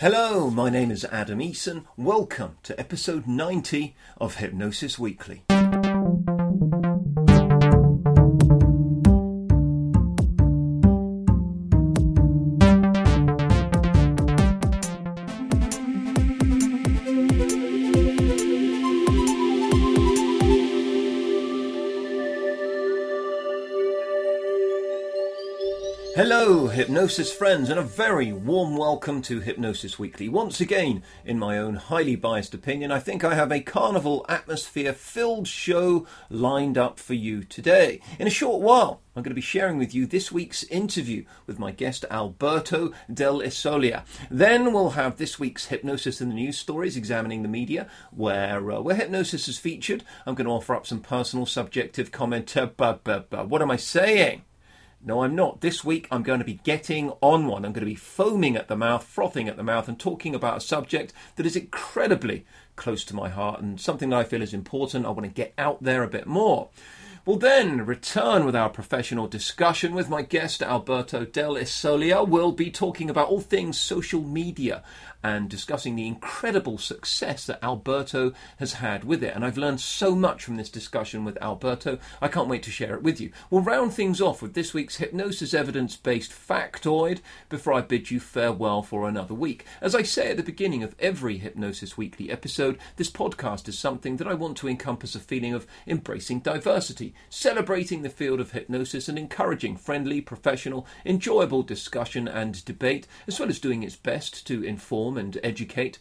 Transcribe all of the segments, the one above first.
Hello, my name is Adam Eason. Welcome to episode 90 of Hypnosis Weekly. Hypnosis friends, and a very warm welcome to Hypnosis Weekly. Once again, in my own highly biased opinion, I think I have a carnival atmosphere filled show lined up for you today. In a short while, I'm going to be sharing with you this week's interview with my guest Alberto Dell'Isola. Then we'll have this week's Hypnosis in the News stories examining the media, where uh, where hypnosis is featured. I'm going to offer up some personal subjective comment. What am I saying? No, I'm not. This week I'm going to be getting on one. I'm going to be foaming at the mouth, frothing at the mouth, and talking about a subject that is incredibly close to my heart and something that I feel is important. I want to get out there a bit more. We'll then return with our professional discussion with my guest Alberto Dell'Isola. We'll be talking about all things social media and discussing the incredible success that Alberto has had with it. And I've learned so much from this discussion with Alberto. I can't wait to share it with you. We'll round things off with this week's hypnosis evidence based factoid before I bid you farewell for another week. As I say at the beginning of every Hypnosis Weekly episode, this podcast is something that I want to encompass a feeling of embracing diversity, celebrating the field of hypnosis, and encouraging friendly, professional, enjoyable discussion and debate, as well as doing its best to inform and educate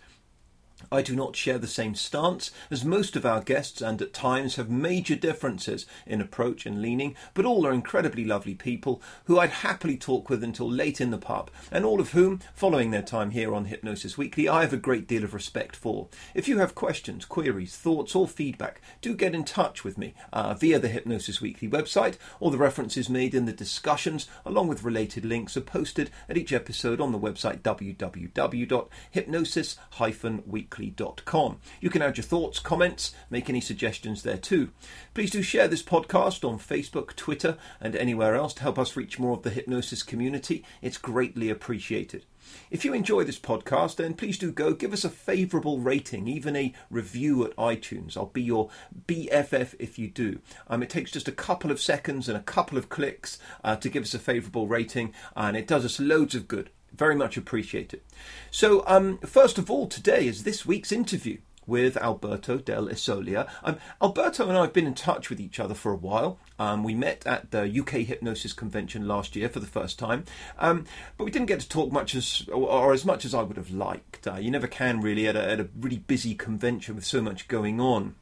I do not share the same stance as most of our guests and at times have major differences in approach and leaning, but all are incredibly lovely people who I'd happily talk with until late in the pub, and all of whom, following their time here on Hypnosis Weekly, I have a great deal of respect for. If you have questions, queries, thoughts, or feedback, do get in touch with me uh, via the Hypnosis Weekly website, or the references made in the discussions, along with related links, are posted at each episode on the website www.hypnosis-weekly weekly.com. You can add your thoughts, comments, make any suggestions there too. Please do share this podcast on Facebook, Twitter, and anywhere else to help us reach more of the hypnosis community. It's greatly appreciated. If you enjoy this podcast, then please do go give us a favourable rating, even a review at iTunes. I'll be your BFF if you do. Um, it takes just a couple of seconds and a couple of clicks uh, to give us a favourable rating, and it does us loads of good. Very much appreciate it. So, um, first of all, today is this week's interview with Alberto Dell'Isola. Um, Alberto and I have been in touch with each other for a while. Um, we met at the UK Hypnosis Convention last year for the first time, um, but we didn't get to talk much as or, or as much as I would have liked. Uh, you never can really at a, at a really busy convention with so much going on.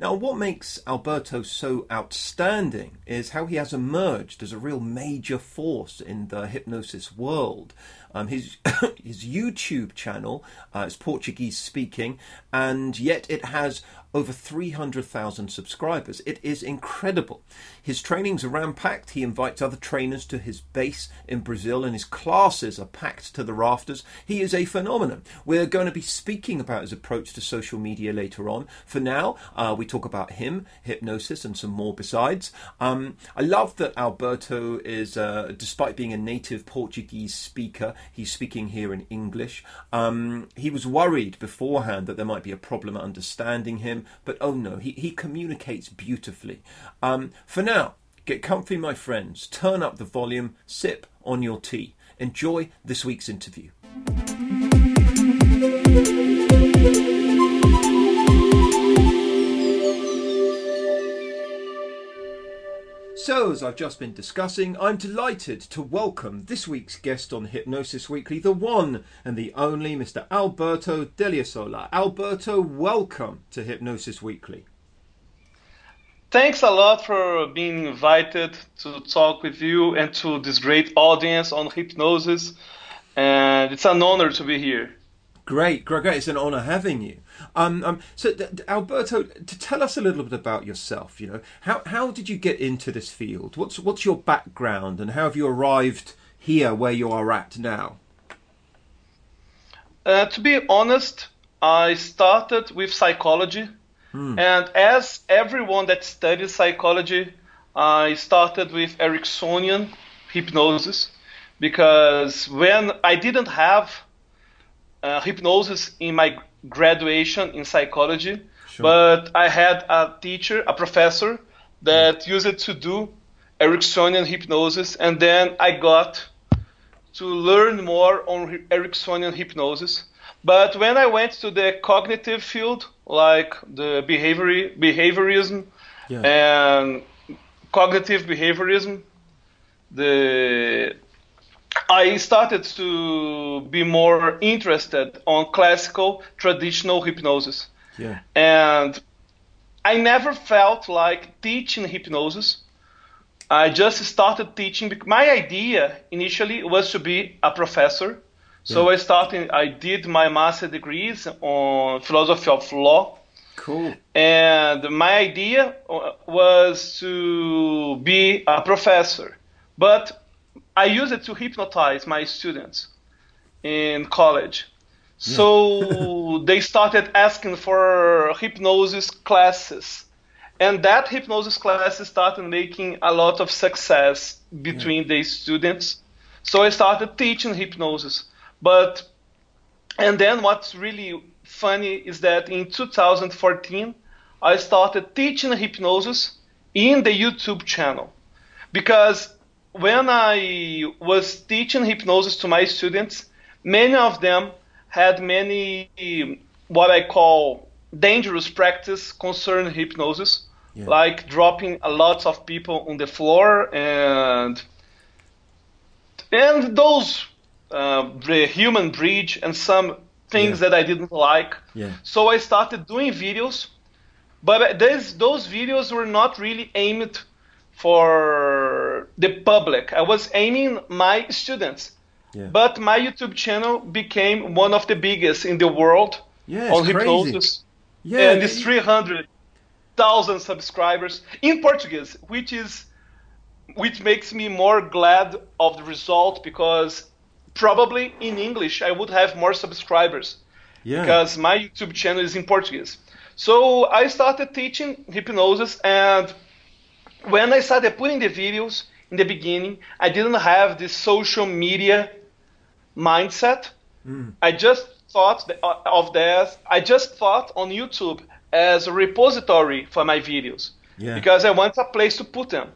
Now, what makes Alberto so outstanding is how he has emerged as a real major force in the hypnosis world. Um, his his YouTube channel uh, is Portuguese speaking, and yet it has over 300,000 subscribers. It is incredible. His trainings are ram packed. He invites other trainers to his base in Brazil, and his classes are packed to the rafters. He is a phenomenon. We're going to be speaking about his approach to social media later on. For now, uh, we talk about him, hypnosis, and some more besides. Um, I love that Alberto is, uh, despite being a native Portuguese speaker, he's speaking here in English. Um, he was worried beforehand that there might be a problem understanding him but oh no, he, he communicates beautifully. Um, for now, get comfy, my friends, turn up the volume, sip on your tea. Enjoy this week's interview. So, as I've just been discussing, I'm delighted to welcome this week's guest on Hypnosis Weekly, the one and the only Mr. Alberto Dell'Isola. Alberto, welcome to Hypnosis Weekly. Thanks a lot for being invited to talk with you and to this great audience on hypnosis. And it's an honor to be here. Great, great, great. It's an honor having you. Um, um, so, Alberto, to tell us a little bit about yourself. You know, how how did you get into this field? What's what's your background, and how have you arrived here where you are at now? Uh, to be honest, I started with psychology, hmm. and as everyone that studies psychology, I started with Ericksonian hypnosis because when I didn't have uh, hypnosis in my graduation in psychology, sure. but I had a teacher, a professor, that used it to do Ericksonian hypnosis, and then I got to learn more on Ericksonian hypnosis. But when I went to the cognitive field, like the behavior, behaviorism yeah. and cognitive behaviorism, the I started to be more interested on classical traditional hypnosis. Yeah. And I never felt like teaching hypnosis. I just started teaching. My idea initially was to be a professor. So yeah. I started. I did my master degrees on philosophy of law. Cool. And my idea uh, was to be a professor, but I use it to hypnotize my students in college. Yeah. So they started asking for hypnosis classes. And that hypnosis classes started making a lot of success between yeah. the students. So I started teaching hypnosis. But and then what's really funny is that in 2014 I started teaching hypnosis in the YouTube channel because when I was teaching hypnosis to my students, many of them had many what I call dangerous practice concerning hypnosis, yeah. like dropping a lot of people on the floor and and those uh, the human bridge and some things yeah. that I didn't like. Yeah. So I started doing videos, but those those videos were not really aimed for the public. I was aiming my students. Yeah. But my YouTube channel became one of the biggest in the world yeah, on hypnosis. Yeah, and it's 300,000 subscribers in Portuguese, which is which makes me more glad of the result because probably in English I would have more subscribers. Yeah. Because my YouTube channel is in Portuguese. So I started teaching hypnosis and when I started putting the videos in the beginning, I didn't have this social media mindset. Mm. I just thought uh, of that. I just thought on YouTube as a repository for my videos yeah. because I want a place to put them.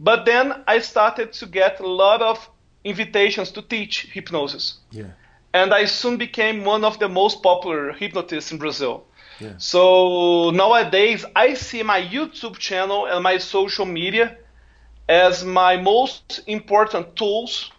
But then I started to get a lot of invitations to teach hypnosis. Yeah. And I soon became one of the most popular hypnotists in Brazil. So nowadays, I see my YouTube channel and my social media as my most important tools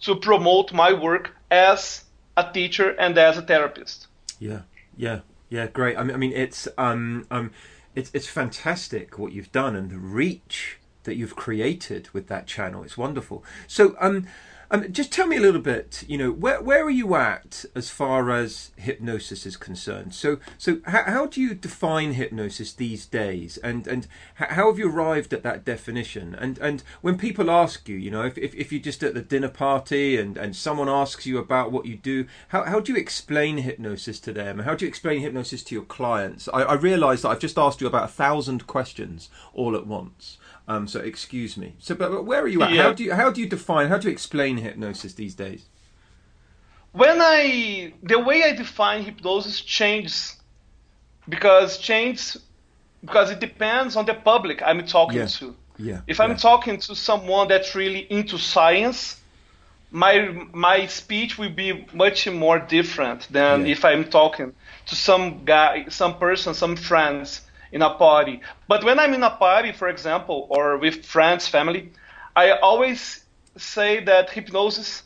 to promote my work as a teacher and as a therapist. Yeah, yeah, yeah, great. I mean, I mean, it's um, um, it's it's fantastic what you've done and the reach that you've created with that channel. It's wonderful. So, um, um, just tell me a little bit. You know, where where are you at as far as hypnosis is concerned? So so how, how do you define hypnosis these days? And and how have you arrived at that definition? And and when people ask you, you know, if if, if you're just at the dinner party and and someone asks you about what you do, how how do you explain hypnosis to them? How do you explain hypnosis to your clients? I, I realise that I've just asked you about a thousand questions all at once. Um, so excuse me. So, but, but where are you at? Yeah. How do you how do you define? How do you explain hypnosis these days? When I the way I define hypnosis changes because change because it depends on the public I'm talking yeah. to. Yeah. If I'm yeah. talking to someone that's really into science, my my speech will be much more different than if I'm talking to some guy, some person, some friends in a party. But when I'm in a party, for example, or with friends, family, I always say that hypnosis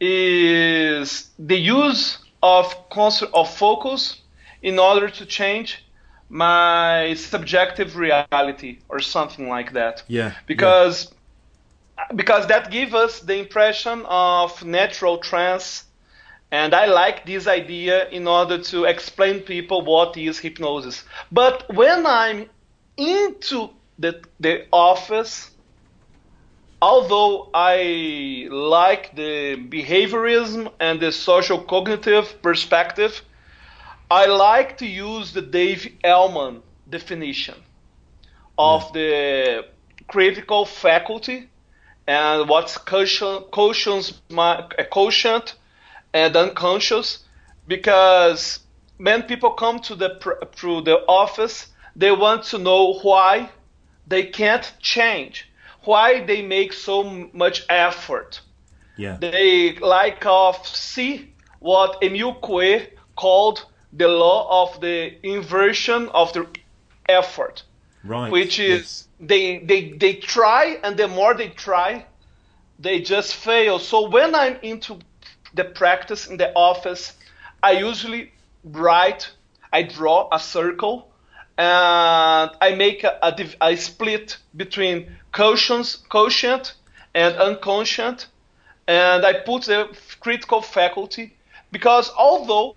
is the use of concert of focus in order to change my subjective reality or something like that. Yeah. Because yeah. because that gives us the impression of natural trance and I like this idea in order to explain people what is hypnosis. But when I'm into the, the office, although I like the behaviorism and the social cognitive perspective, I like to use the Dave Elman definition of yeah. the critical faculty and what's quotient, quotient, quotient and unconscious because when people come to the to the office, they want to know why they can't change, why they make so much effort. Yeah. They like of see what Emile Coué called the law of the inversion of the effort. Right. Which is yes. they they they try and the more they try, they just fail. So when I'm into the practice in the office, I usually write, I draw a circle, and I make a, a, a split between quotient, quotient and unconscient, and I put the critical faculty because although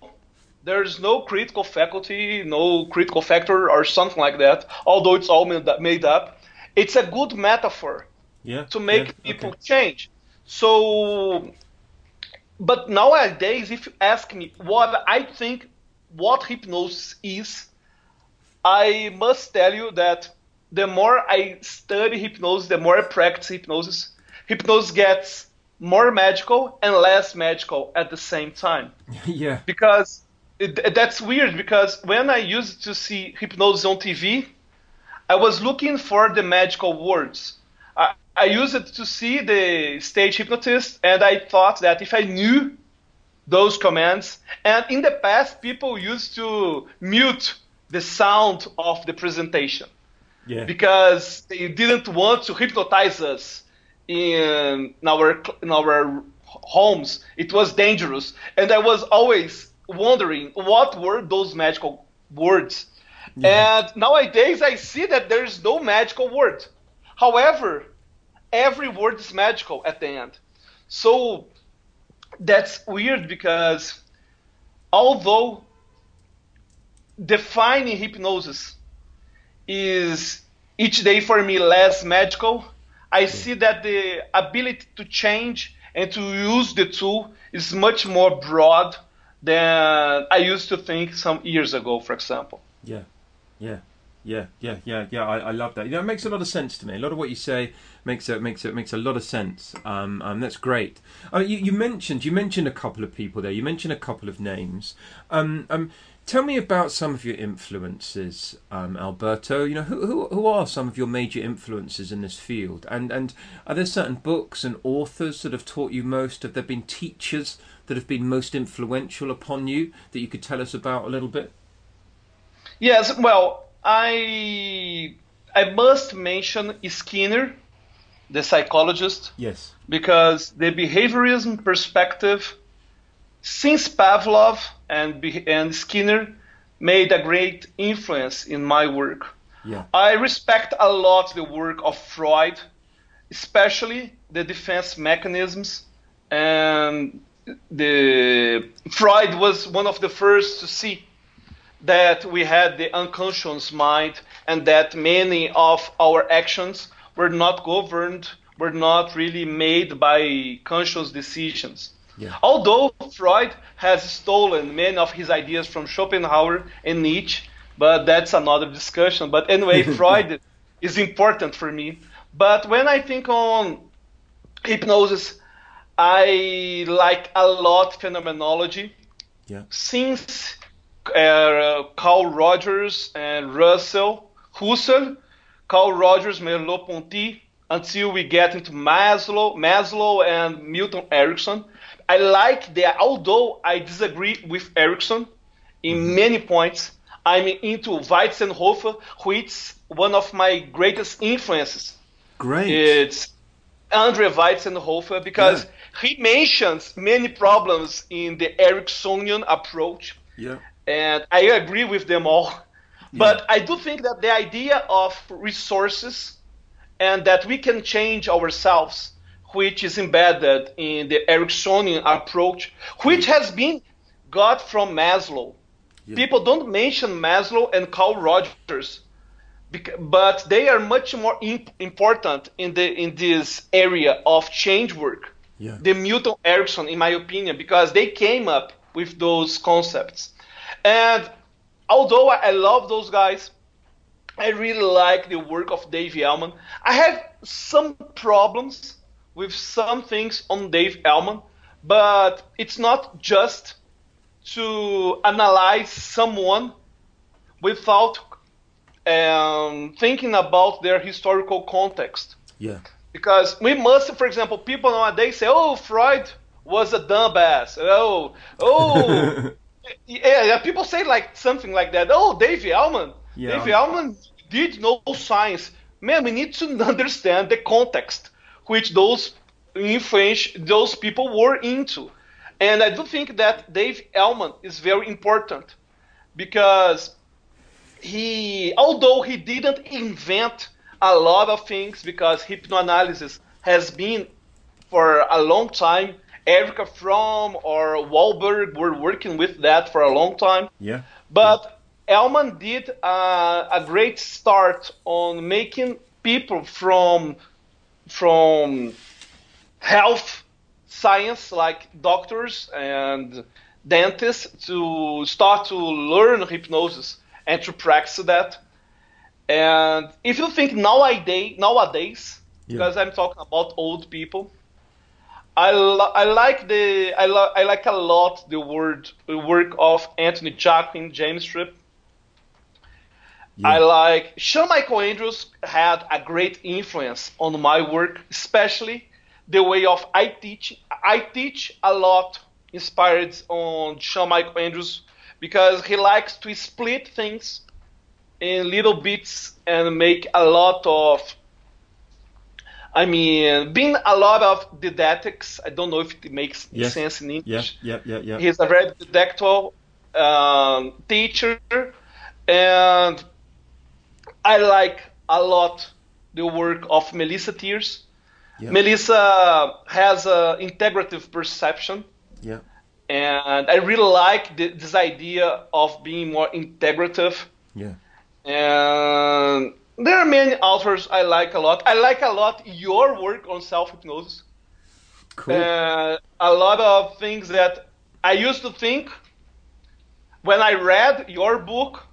there's no critical faculty, no critical factor or something like that, although it's all made up, it's a good metaphor yeah, to make yeah, people okay. change. So, but nowadays, if you ask me what I think what hypnosis is, I must tell you that the more I study hypnosis, the more I practice hypnosis, hypnosis gets more magical and less magical at the same time. yeah. Because it, that's weird because when I used to see hypnosis on TV, I was looking for the magical words. I, used it to see the stage hypnotist, and I thought that if I knew those commands, and in the past, people used to mute the sound of the presentation yeah. because they didn't want to hypnotize us in our in our homes. It was dangerous, and I was always wondering what were those magical words. Yeah. And nowadays, I see that there is no magical word. However, every word is magical at the end. So that's weird because although defining hypnosis is each day for me less magical, I see that the ability to change and to use the tool is much more broad than I used to think some years ago, for example. Yeah, yeah. Yeah, yeah, yeah, yeah. I, I love that. You know, it makes a lot of sense to me. A lot of what you say makes it makes it makes a lot of sense. Um, um that's great. Uh, you, you mentioned you mentioned a couple of people there. You mentioned a couple of names. Um, um, tell me about some of your influences, um, Alberto. You know, who, who who are some of your major influences in this field? And and are there certain books and authors that have taught you most? Have there been teachers that have been most influential upon you that you could tell us about a little bit? Yes. Well, I I must mention Skinner, the psychologist. Yes. Because the behaviorism perspective, since Pavlov and and Skinner, made a great influence in my work. Yeah. I respect a lot the work of Freud, especially the defense mechanisms and the Freud was one of the first to see that we had the unconscious mind and that many of our actions were not governed, were not really made by conscious decisions. Yeah. Although Freud has stolen many of his ideas from Schopenhauer and Nietzsche, but that's another discussion. But anyway, Freud is important for me. But when I think on hypnosis, I like a lot phenomenology. Yeah. Since uh, Carl Rogers and Russell Husserl, Carl Rogers, Merleau-Ponty, until we get into Maslow, Maslow and Milton Erickson. I like that, although I disagree with Erickson in mm-hmm. many points, I'm into Weitzenhoffer, which is one of my greatest influences. Great. It's Andre Weitzenhoffer because yeah. he mentions many problems in the Ericksonian approach. Yeah and I agree with them all. Yeah. But I do think that the idea of resources and that we can change ourselves, which is embedded in the Ericksonian approach, which has been got from Maslow. Yeah. People don't mention Maslow and Carl Rogers, but they are much more imp- important in the in this area of change work. Yeah. The Milton Erickson, in my opinion, because they came up with those concepts. And although I love those guys, I really like the work of Dave Elman. I have some problems with some things on Dave Elman, but it's not just to analyze someone without um, thinking about their historical context. Yeah. Because we must, for example, people nowadays say, "Oh, Freud was a dumbass." Oh, oh, yeah, yeah. People say like something like that. Oh, Dave Elman. Yeah. Dave Elman did no science. Man, we need to understand the context which those influence those people were into. And I do think that Dave Elman is very important because he, although he didn't invent a lot of things, because hypnoanalysis has been for a long time. Erika Fromm or Wolberg were working with that for a long time. Yeah. But Elman did uh, a great start on making people from from health science, like doctors and dentists, to start to learn hypnosis and to practice that. And if you think nowadays, nowadays, Yeah. because I'm talking about old people, I, li- I like the I, li- I like a lot the word the work of Anthony Jacquin, James Tripp. Yeah. I like Sean Michael Andrews had a great influence on my work, especially the way of I teach. I teach a lot inspired on Sean Michael Andrews because he likes to split things in little bits and make a lot of I mean, being a lot of didactics. I don't know if it makes Yes. sense in Yeah. English. Yeah. Yeah. Yeah. He's a very didactical um, teacher, and I like a lot the work of Melissa Tiers. Yeah. Melissa has an integrative perception, Yeah. and I really like the, this idea of being more integrative. Yeah. And there are many authors I like a lot. I like a lot your work on self hypnosis. Cool. Uh, a lot of things that I used to think when I read your book,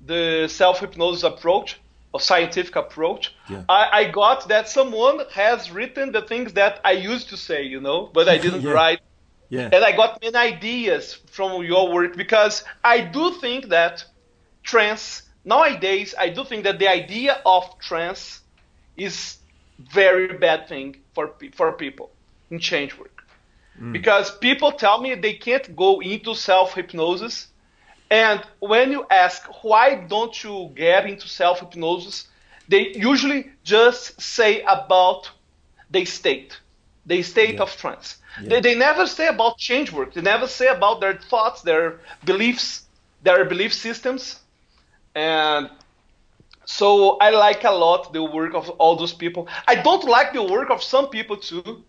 the self hypnosis approach or scientific approach. Yeah. I, I got that someone has written the things that I used to say, you know, but I didn't Yeah. write. yeah. And I got many ideas from your work because I do think that trance nowadays I do think that the idea of trance is very bad thing for for people in change work. Mm. Because people tell me they can't go into self hypnosis and when you ask why don't you get into self hypnosis they usually just say about the state the state Yeah. of trance Yeah. they, they never say about change work. They never say about their thoughts their beliefs their belief systems and so I like a lot the work of all those people. I don't like the work of some people too,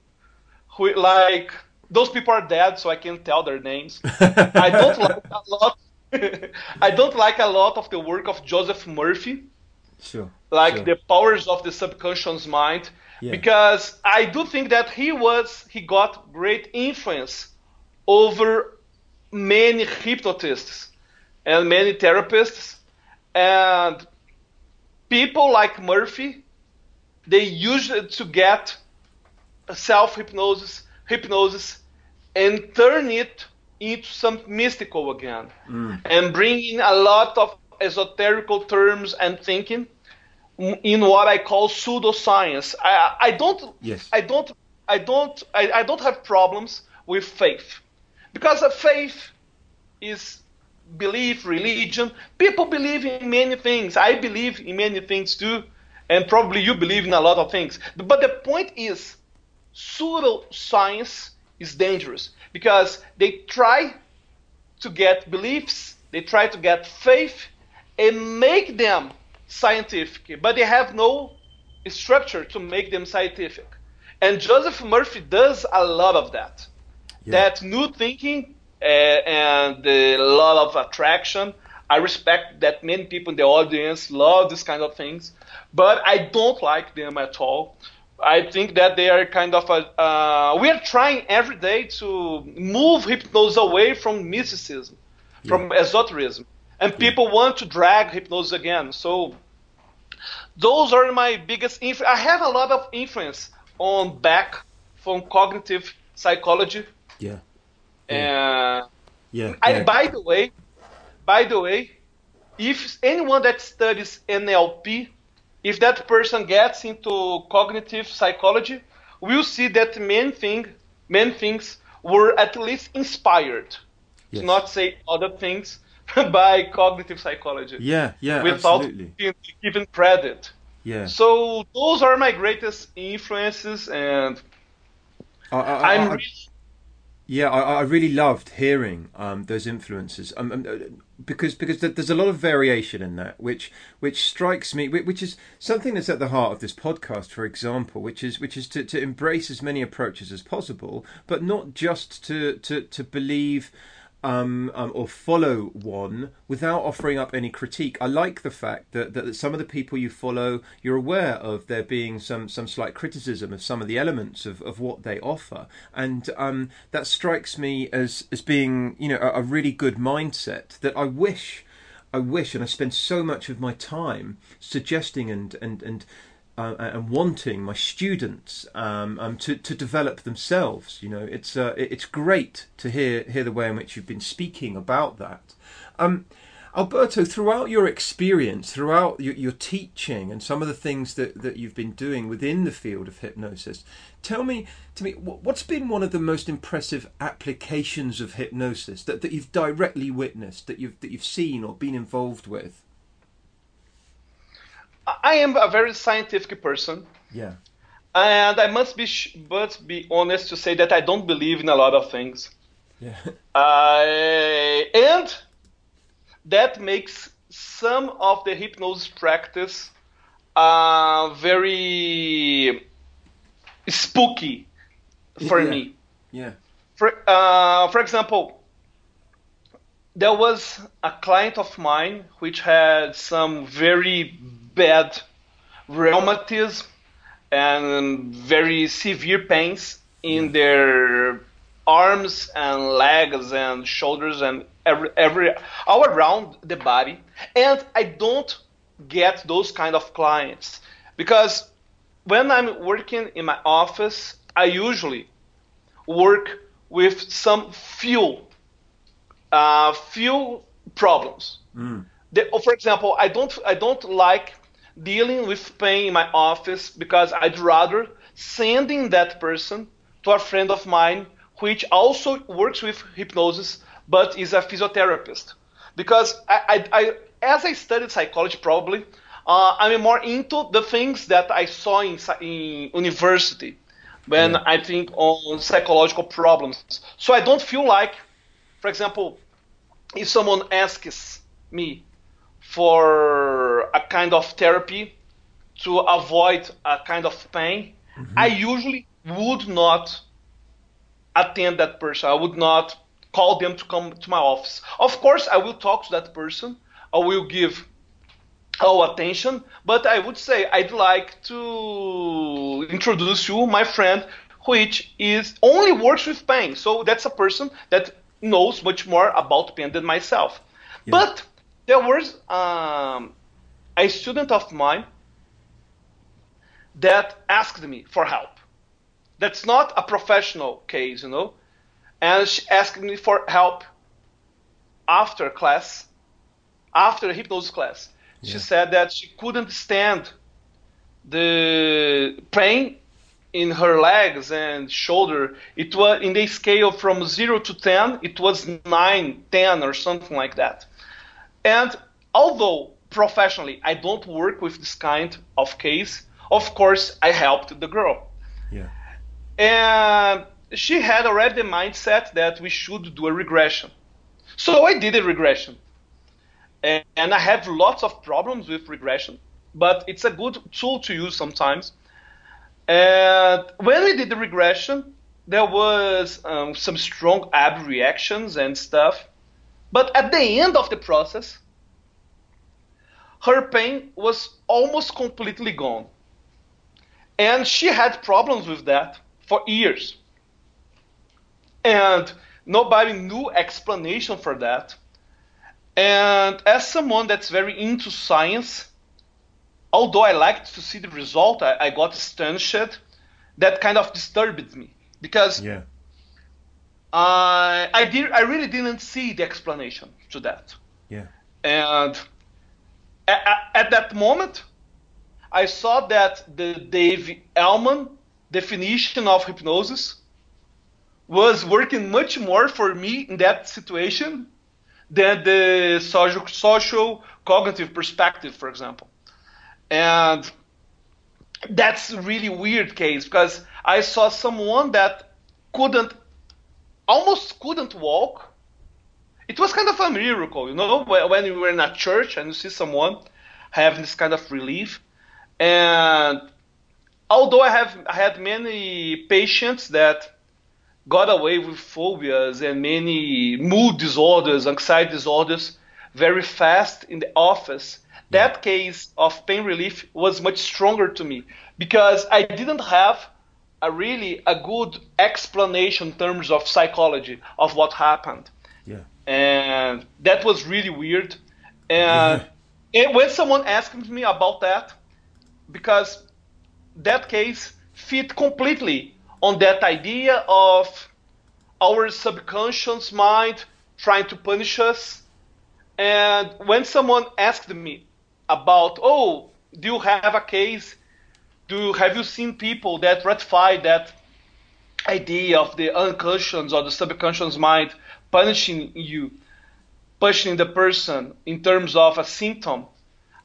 who like those people are dead, so I can't tell their names. I don't like a lot. I don't like a lot of the work of Joseph Murphy, Sure. like sure. the powers of the subconscious mind, Yeah. because I do think that he was he got great influence over many hypnotists and many therapists and people like Murphy, they use it to get self hypnosis, hypnosis, and turn it into some mystical again, mm. and bring in a lot of esoterical terms and thinking in what I call pseudoscience. I, I don't, Yes. I don't, I don't, I, I don't have problems with faith, because a faith is belief, religion. People believe in many things. I believe in many things too, and probably you believe in a lot of things. But the point is, pseudoscience is dangerous because they try to get beliefs, they try to get faith, and make them scientific, but they have no structure to make them scientific. And Joseph Murphy does a lot of that Yeah. that new thinking and a lot of attraction. I respect that many people in the audience love this kind of things, but I don't like them at all. I think that they are kind of a. Uh, we are trying every day to move hypnosis away from mysticism, from esotericism, and people want to drag hypnosis again. So those are my biggest influence. I have a lot of influence on back from cognitive psychology Yeah. And Yeah. I, yeah. By the way, by the way, if anyone that studies NLP, if that person gets into cognitive psychology, we'll see that many thing, many things were at least inspired, Yes. to not say other things, by cognitive psychology. Yeah, yeah, without absolutely. being given credit. Yeah. So those are my greatest influences, and I, I- really Yeah, I, I really loved hearing um, those influences um, um, because because there's a lot of variation in that, which which strikes me, which is something that's at the heart of this podcast, for example, which is which is to, to embrace as many approaches as possible, but not just to to to believe. Um, um, or follow one without offering up any critique. I like the fact that, that, that some of the people you follow, you're aware of there being some, some slight criticism of some of the elements of, of what they offer, and um, that strikes me as as being you know a, a really good mindset that I wish. I wish, and I spend so much of my time suggesting and and and uh, and wanting my students um, um, to to develop themselves. You know, it's uh, it's great to hear hear the way in which you've been speaking about that. Um, Alberto, throughout your experience, throughout your, your teaching, and some of the things that, that you've been doing within the field of hypnosis, tell me to me what's been one of the most impressive applications of hypnosis that, that you've directly witnessed, that you've that you've seen or been involved with. I am a very scientific person, Yeah. and I must be sh- must be honest to say that I don't believe in a lot of things. Yeah. Uh, and that makes some of the hypnosis practice uh, very spooky for Yeah. me. Yeah. For, uh, for example, there was a client of mine which had some very bad rheumatism and very severe pains in their arms and legs and shoulders and every every all around the body. And i don't get those kind of clients because when i'm working in my office i usually work with some few uh, few problems. The- for example, I don't I don't like dealing with pain in my office because I'd rather sending that person to a friend of mine which also works with hypnosis but is a physiotherapist because I, I, I as I studied psychology probably uh, I'm more into the things that I saw in, in university when Yeah. I think on psychological problems. So I don't feel like, for example, if someone asks me for a kind of therapy to avoid a kind of pain, mm-hmm. I usually would not attend that person. I would not call them to come to my office. Of course, I will talk to that person. I will give all attention, but I would say I'd like to introduce you my friend, which is only works with pain. So that's a person that knows much more about pain than myself. But there was um, a student of mine that asked me for help. That's not a professional case, you know. And she asked me for help after class, after the hypnosis class. She said that she couldn't stand the pain in her legs and shoulder. It was in the scale from 0 to 10, it was 9, 10 or something like that. And although professionally I don't work with this kind of case, of course I helped the girl. Yeah. And she had already the mindset that we should do a regression. So I did a regression. And, and I have lots of problems with regression, but it's a good tool to use sometimes. And when we did the regression, there was um, some strong ab reactions and stuff. But at the end of the process, her pain was almost completely gone. And she had problems with that for years. And nobody knew explanation for that. And as someone that's very into science, although I liked to see the result, I, I got astonished. That kind of disturbed me because Yeah. I I did I really didn't see the explanation to that. Yeah. And at, at that moment, I saw that the Dave Elman definition of hypnosis was working much more for me in that situation than the social, social cognitive perspective, for example. And that's a really weird case because I saw someone that couldn't, almost couldn't walk. It was kind of a miracle, you know, when you were in a church and you see someone having this kind of relief. And although I have I had many patients that got away with phobias and many mood disorders, anxiety disorders very fast in the office. That case of pain relief was much stronger to me because I didn't have a really a good explanation in terms of psychology of what happened. Yeah. And that was really weird. And, and eh, when someone asked me about that, because that case fit completely on that idea of our subconscious mind trying to punish us. And when someone asked me about, oh, do you have a case? Do have you seen people that ratify that idea of the unconscious or the subconscious mind punishing you, punishing the person in terms of a symptom?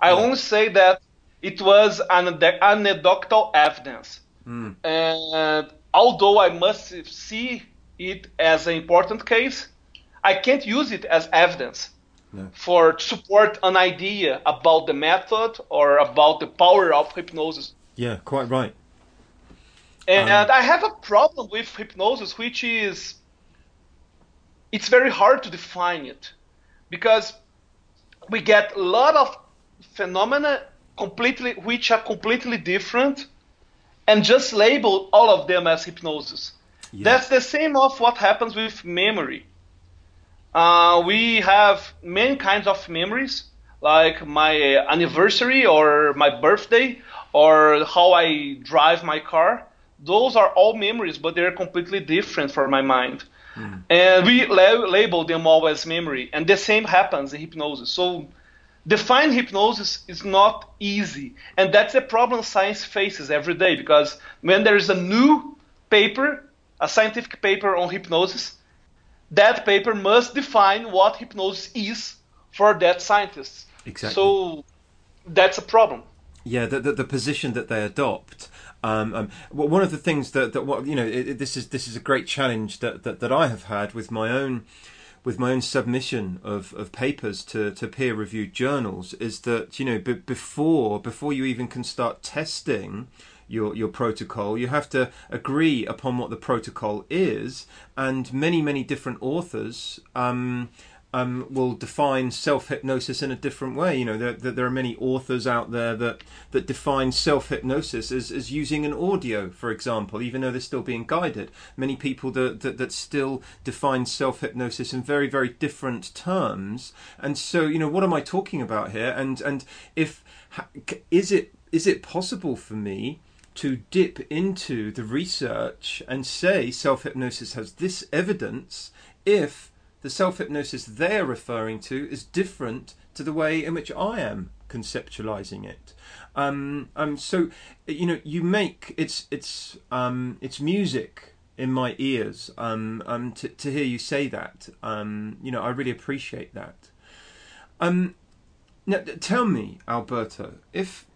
I only say that it was an anecdotal evidence. Mm. And although I must see it as an important case, I can't use it as evidence No. for support an idea about the method or about the power of hypnosis. Yeah, quite right. And Um, I have a problem with hypnosis, which is it's very hard to define it because we get a lot of phenomena completely which are completely different and just label all of them as hypnosis. Yeah. That's the same of what happens with memory. Uh, we have many kinds of memories, like my anniversary or my birthday or how I drive my car. Those are all memories, but they're completely different for my mind. Hmm. And we la- label them all as memory. And the same happens in hypnosis. So define hypnosis is not easy. And that's a problem science faces every day because when there is a new paper, a scientific paper on hypnosis, that paper must define what hypnosis is for that scientist. Exactly. So that's a problem. Yeah, the, the, the position that they adopt. Um, um, one of the things that, that what you know, it- this is this is a great challenge that, that, that I have had with my own with my own submission of, of papers to, to peer reviewed journals is that you know b- before before you even can start testing your your protocol you have to agree upon what the protocol is and many many different authors um, um, will define self hypnosis in a different way. You know, there, there, are many authors out there that, that define self hypnosis as, as using an audio, for example, even though they're still being guided. Many people that, that, that still define self hypnosis in very, very different terms. And so, you know, what am I talking about here? And, and if, is it, is it possible for me to dip into the research and say self hypnosis has this evidence if the self hypnosis they're referring to is different to the way in which I am conceptualizing it. Um, um, so you know, you make it's it's um, it's music in my ears um, um, to to hear you say that. Um, you know, I really appreciate that. Um, now, tell me, Alberto, if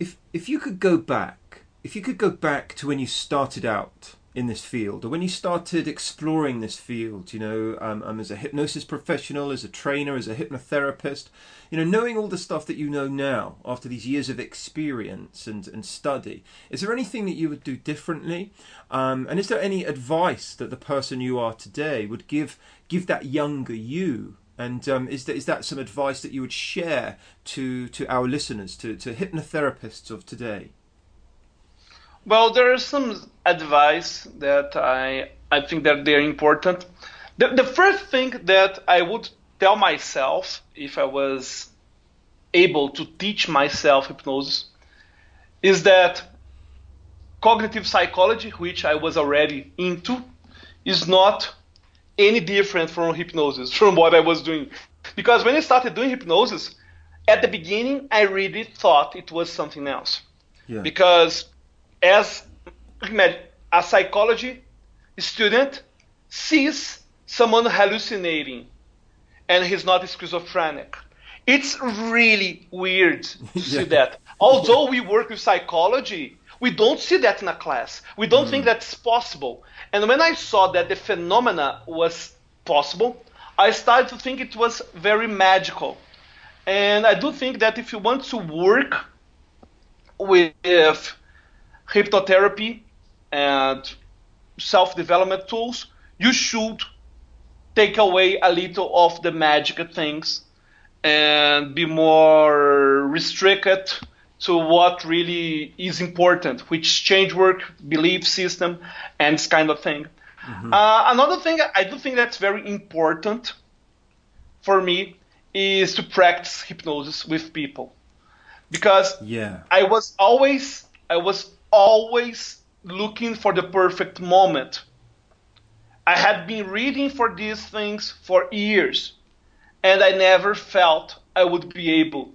if if you could go back, if you could go back to when you started out in this field, or when you started exploring this field, you know, um, um, as a hypnosis professional, as a trainer, as a hypnotherapist, you know, knowing all the stuff that you know now after these years of experience and, and study, is there anything that you would do differently? Um, and is there any advice that the person you are today would give give that younger you? And um, is that is that some advice that you would share to to our listeners, to to hypnotherapists of today? Well, there is some advice that I I think that they're important. The, the first thing that I would tell myself if I was able to teach myself hypnosis is that cognitive psychology, which I was already into, is not any different from hypnosis, from what I was doing. Because when I started doing hypnosis, at the beginning, I really thought it was something else. Yeah. Because as a psychology student sees someone hallucinating and he's not schizophrenic. It's really weird to yeah. see that. Although we work with psychology, we don't see that in a class. We don't mm. think that's possible. And when I saw that the phenomena was possible, I started to think it was very magical. And I do think that if you want to work with hypnotherapy and self development tools, you should take away a little of the magic things and be more restricted to what really is important, which change work, belief system, and this kind of thing. Mm-hmm. Uh, another thing I do think that's very important for me is to practice hypnosis with people because yeah. I was always I was always looking for the perfect moment. I had been reading for these things for years, and I never felt I would be able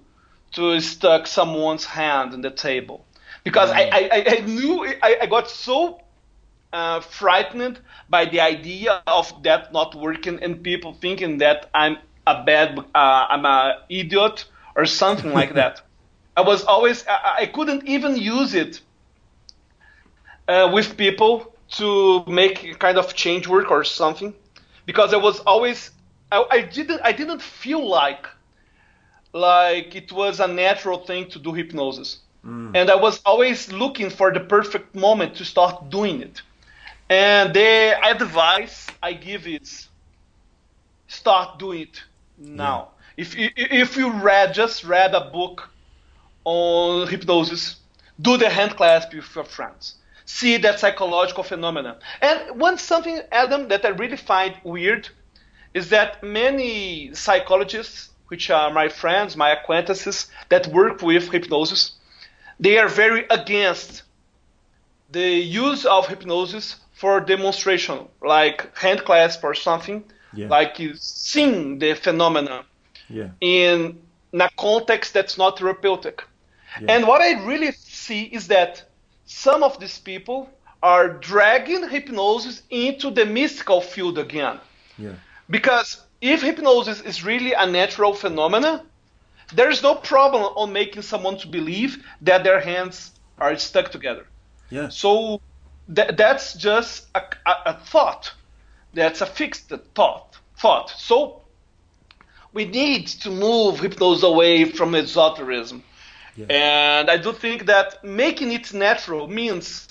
to stuck someone's hand on the table because. I, I, I, knew I, I got so uh, frightened by the idea of that not working and people thinking that I'm a bad, uh, I'm a idiot or something like that. I was always, I, I couldn't even use it uh, with people to make kind of change work or something, because I was always, I, I didn't, I didn't feel like, like it was a natural thing to do hypnosis. Mm. And I was always looking for the perfect moment to start doing it. And the advice I give is start doing it now. Yeah. If you, if you read just read a book on hypnosis, do the hand clasp with your friends. See that psychological phenomenon. And one something, Adam, that I really find weird is that many psychologists, which are my friends, my acquaintances that work with hypnosis, they are very against the use of hypnosis for demonstration, like hand clasp or something, yeah. like you seeing the phenomena yeah. in a context that's not therapeutic. Yeah. And what I really see is that some of these people are dragging hypnosis into the mystical field again. Yeah. Because if hypnosis is really a natural phenomenon, there is no problem on making someone to believe that their hands are stuck together. Yeah. So th- that's just a, a, a thought that's a fixed thought. Thought. So we need to move hypnosis away from esotericism. Yeah. And I do think that making it natural means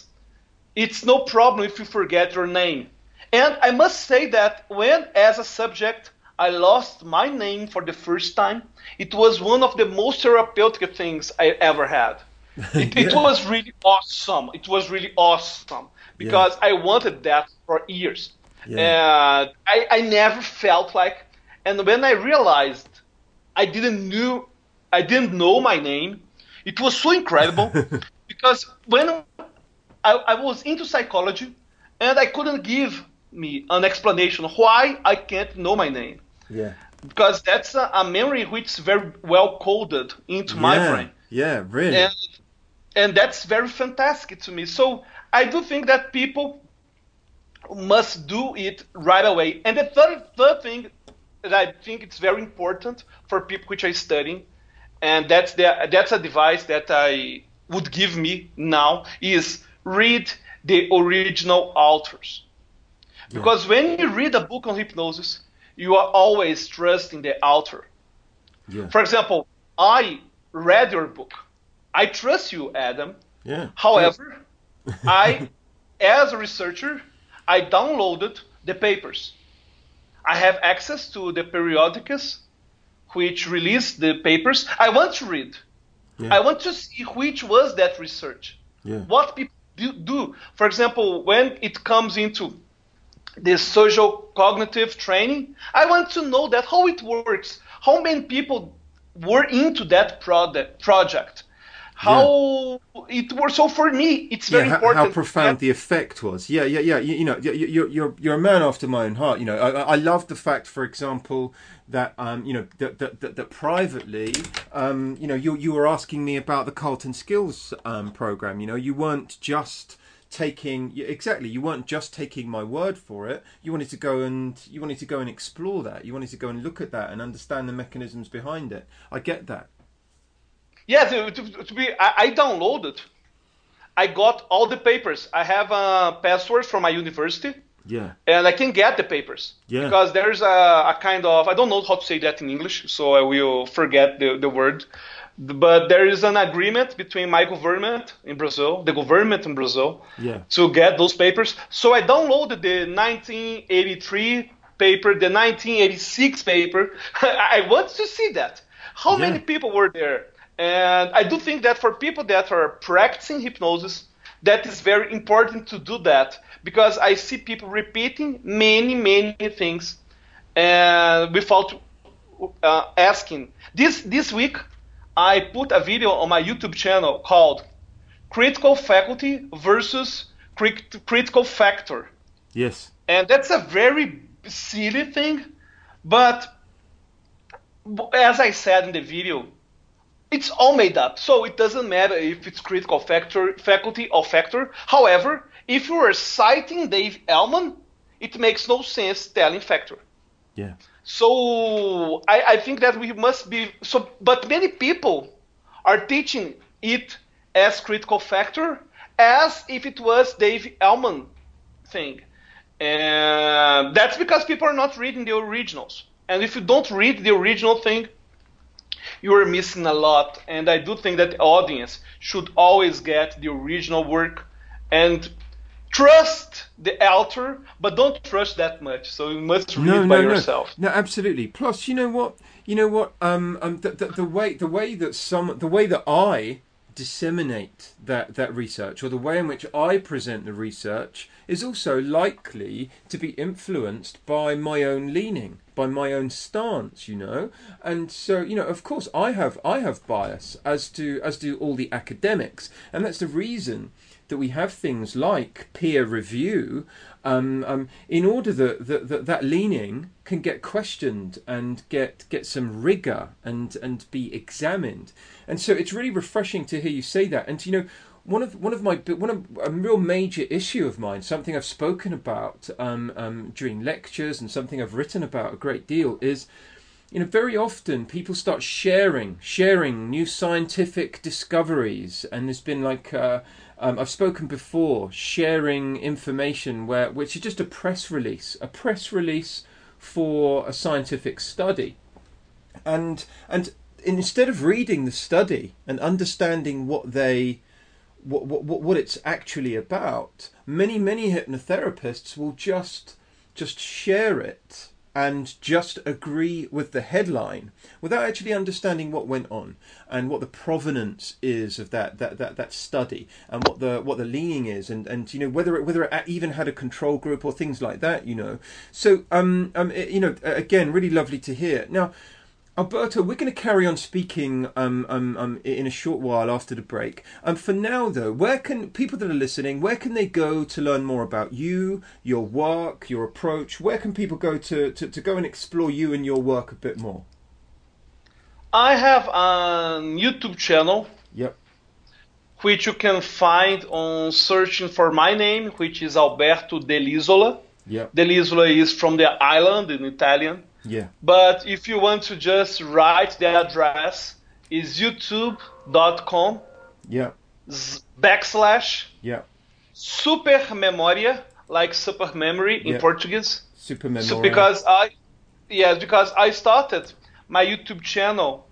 it's no problem if you forget your name. And I must say that when, as a subject, I lost my name for the first time, it was one of the most therapeutic things I ever had. It, yeah. it was really awesome. It was really awesome because yeah. I wanted that for years. And I, I never felt like, and when I realized I didn't knew, I didn't know my name, it was so incredible because when I, I was into psychology and I couldn't give me an explanation why I can't know my name. Yeah. Because that's a, a memory which is very well coded into yeah. my brain. Yeah, really. And, and that's very fantastic to me. So I do think that people must do it right away. And the third, third thing that I think it's very important for people which are studying, and that's the, that's a device that I would give me now is read the original authors. Yeah. Because when you read a book on hypnosis, you are always trusting the author. Yeah. For example, I read your book. I trust you, Adam. Yeah. However, I, as a researcher, I downloaded the papers. I have access to the periodicals which released the papers. I want to read. Yeah. I want to see which was that research. Yeah. What people do, do. For example, when it comes into the social cognitive training, I want to know that how it works. How many people were into that product, project? how yeah. it works. So for me, it's very how, important. How profound the effect was. Yeah, yeah, yeah. You, you know, you're you're you're a man after my own heart. You know, I, I love the fact, for example, that um, you know that that, that, that privately, um, you know, you you were asking me about the Carleton Skills um, program. You know, you weren't just taking exactly you weren't just taking my word for it. You wanted to go and you wanted to go and explore that. You wanted to go and look at that and understand the mechanisms behind it. I get that. Yeah to, to, be I, I, downloaded. I got all the papers. I have a password from my university yeah and i can get the papers yeah because there's a, a kind of i don't know how to say that in english so i will forget the, the word but there is an agreement between my government in Brazil, the government in Brazil, yeah. to get those papers. So I downloaded the 1983 paper, the 1986 paper. I want to see that. How yeah. many people were there? And I do think that for people that are practicing hypnosis, that is very important to do that because I see people repeating many, many things and without uh, asking. This this week I put a video on my YouTube channel called Critical Faculty versus crit- Critical Factor. Yes. And that's a very silly thing, but as I said in the video, it's all made up. So it doesn't matter if it's critical factor, faculty or factor. However, if you are citing Dave Elman, it makes no sense telling factor. Yeah. So I, I think that we must be so. But many people are teaching it as critical factor as if it was Dave Elman thing. And that's because people are not reading the originals. And if you don't read the original thing, you are missing a lot. And I do think that the audience should always get the original work and trust the author, but don't trust that much. So you must read no, by no, yourself. No. no, absolutely. Plus, you know what? You know what? Um, um, the, the, the way the way that some the way that I disseminate that that research or the way in which I present the research is also likely to be influenced by my own leaning by my own stance you know and so you know of course I have I have bias as to as do all the academics and that's the reason that we have things like peer review um, um, in order that, that, that that leaning can get questioned and get get some rigor and and be examined. And so it's really refreshing to hear you say that. And you know, one of one of my one of a real major issue of mine, something I've spoken about um, um, during lectures and something I've written about a great deal is you know, very often people start sharing, sharing new scientific discoveries, and there's been like uh, um, I've spoken before, sharing information where which is just a press release, a press release for a scientific study, and and instead of reading the study and understanding what they what what what it's actually about, many many hypnotherapists will just just share it and just agree with the headline without actually understanding what went on and what the provenance is of that that that, that study and what the what the leaning is and and you know whether it whether it even had a control group or things like that you know. So um um it, you know again really lovely to hear. Now Alberto, we're going to carry on speaking um, um, um, in a short while after the break. Um, for now, though, where can people that are listening, where can they go to learn more about you, your work, your approach? Where can people go to, to, to go and explore you and your work a bit more? I have a YouTube channel. Yep. Which you can find on searching for my name, which is Alberto Dell'Isola. Yep. Dell'Isola is from the island in Italian. Yeah. But if you want to just write the address, is youtube.com. Yeah. Backslash. Yeah. Super Memoria, like super memory in yeah. Portuguese. Super memory. So because I, yes, because I started my YouTube channel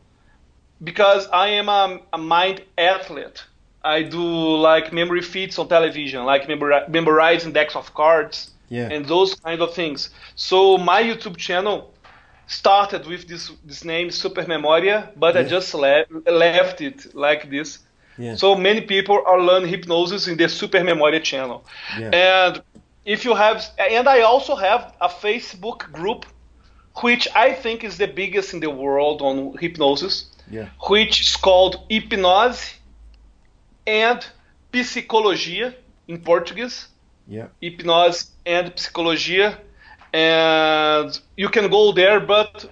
because I am a, a mind athlete. I do like memory feats on television, like memorizing decks of cards yeah. and those kind of things. So my YouTube channel started with this this name Super Memoria, but yeah. I just le- left it like this. Yeah. So many people are learning hypnosis in the Super Memoria channel. Yeah. And if you have, and I also have a Facebook group, which I think is the biggest in the world on hypnosis, yeah. which is called Hypnose and Psicologia in Portuguese. Yeah. Hypnose and Psicologia. And you can go there, but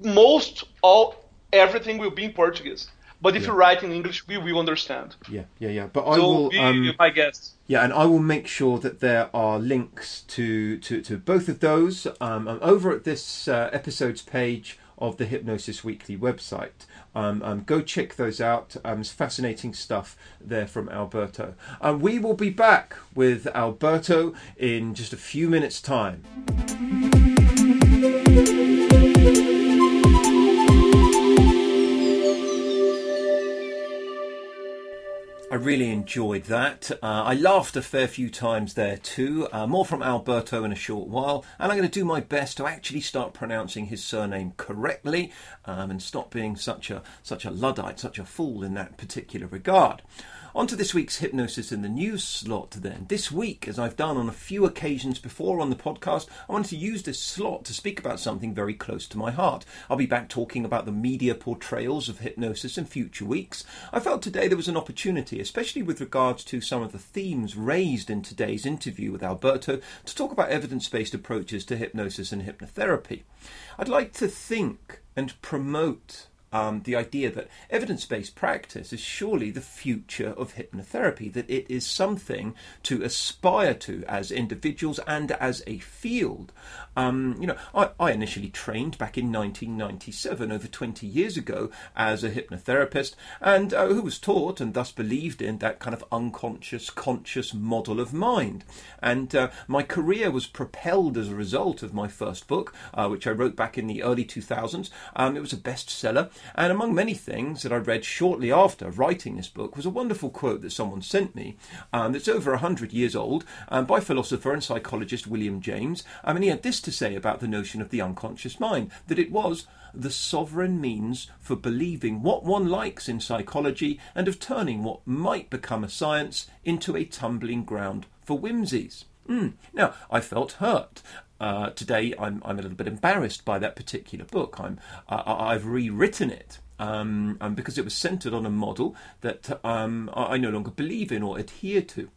most all everything will be in Portuguese. But if yeah. you write in English, we will understand. Yeah, yeah, yeah. But I so will. Be um, my guest. Yeah, and I will make sure that there are links to to, to both of those um, over at this uh, episode's page of the Hypnosis Weekly website. Um, um, go check those out. Um, it's fascinating stuff there from Alberto. And we will be back with Alberto in just a few minutes' time. Really enjoyed that. Uh, I laughed a fair few times there too. Uh, more from Alberto in a short while, and I'm going to do my best to actually start pronouncing his surname correctly um, and stop being such a such a luddite, such a fool in that particular regard. On to this week's Hypnosis in the News slot then. This week, as I've done on a few occasions before on the podcast, I wanted to use this slot to speak about something very close to my heart. I'll be back talking about the media portrayals of hypnosis in future weeks. I felt today there was an opportunity, especially with regards to some of the themes raised in today's interview with Alberto, to talk about evidence based approaches to hypnosis and hypnotherapy. I'd like to think and promote um, the idea that evidence based practice is surely the future of hypnotherapy, that it is something to aspire to as individuals and as a field. Um, you know, I, I, initially trained back in 1997, over 20 years ago, as a hypnotherapist, and uh, who was taught and thus believed in that kind of unconscious, conscious model of mind. And uh, my career was propelled as a result of my first book, uh, which I wrote back in the early 2000s. Um, it was a bestseller, and among many things that I read shortly after writing this book was a wonderful quote that someone sent me um, that's over 100 years old um, by philosopher and psychologist William James. I mean, he had this to say about the notion of the unconscious mind that it was the sovereign means for believing what one likes in psychology and of turning what might become a science into a tumbling ground for whimsies. Mm. Now, I felt hurt. Uh, today, I'm, I'm a little bit embarrassed by that particular book. I'm, uh, I've rewritten it um, because it was centered on a model that um, I no longer believe in or adhere to.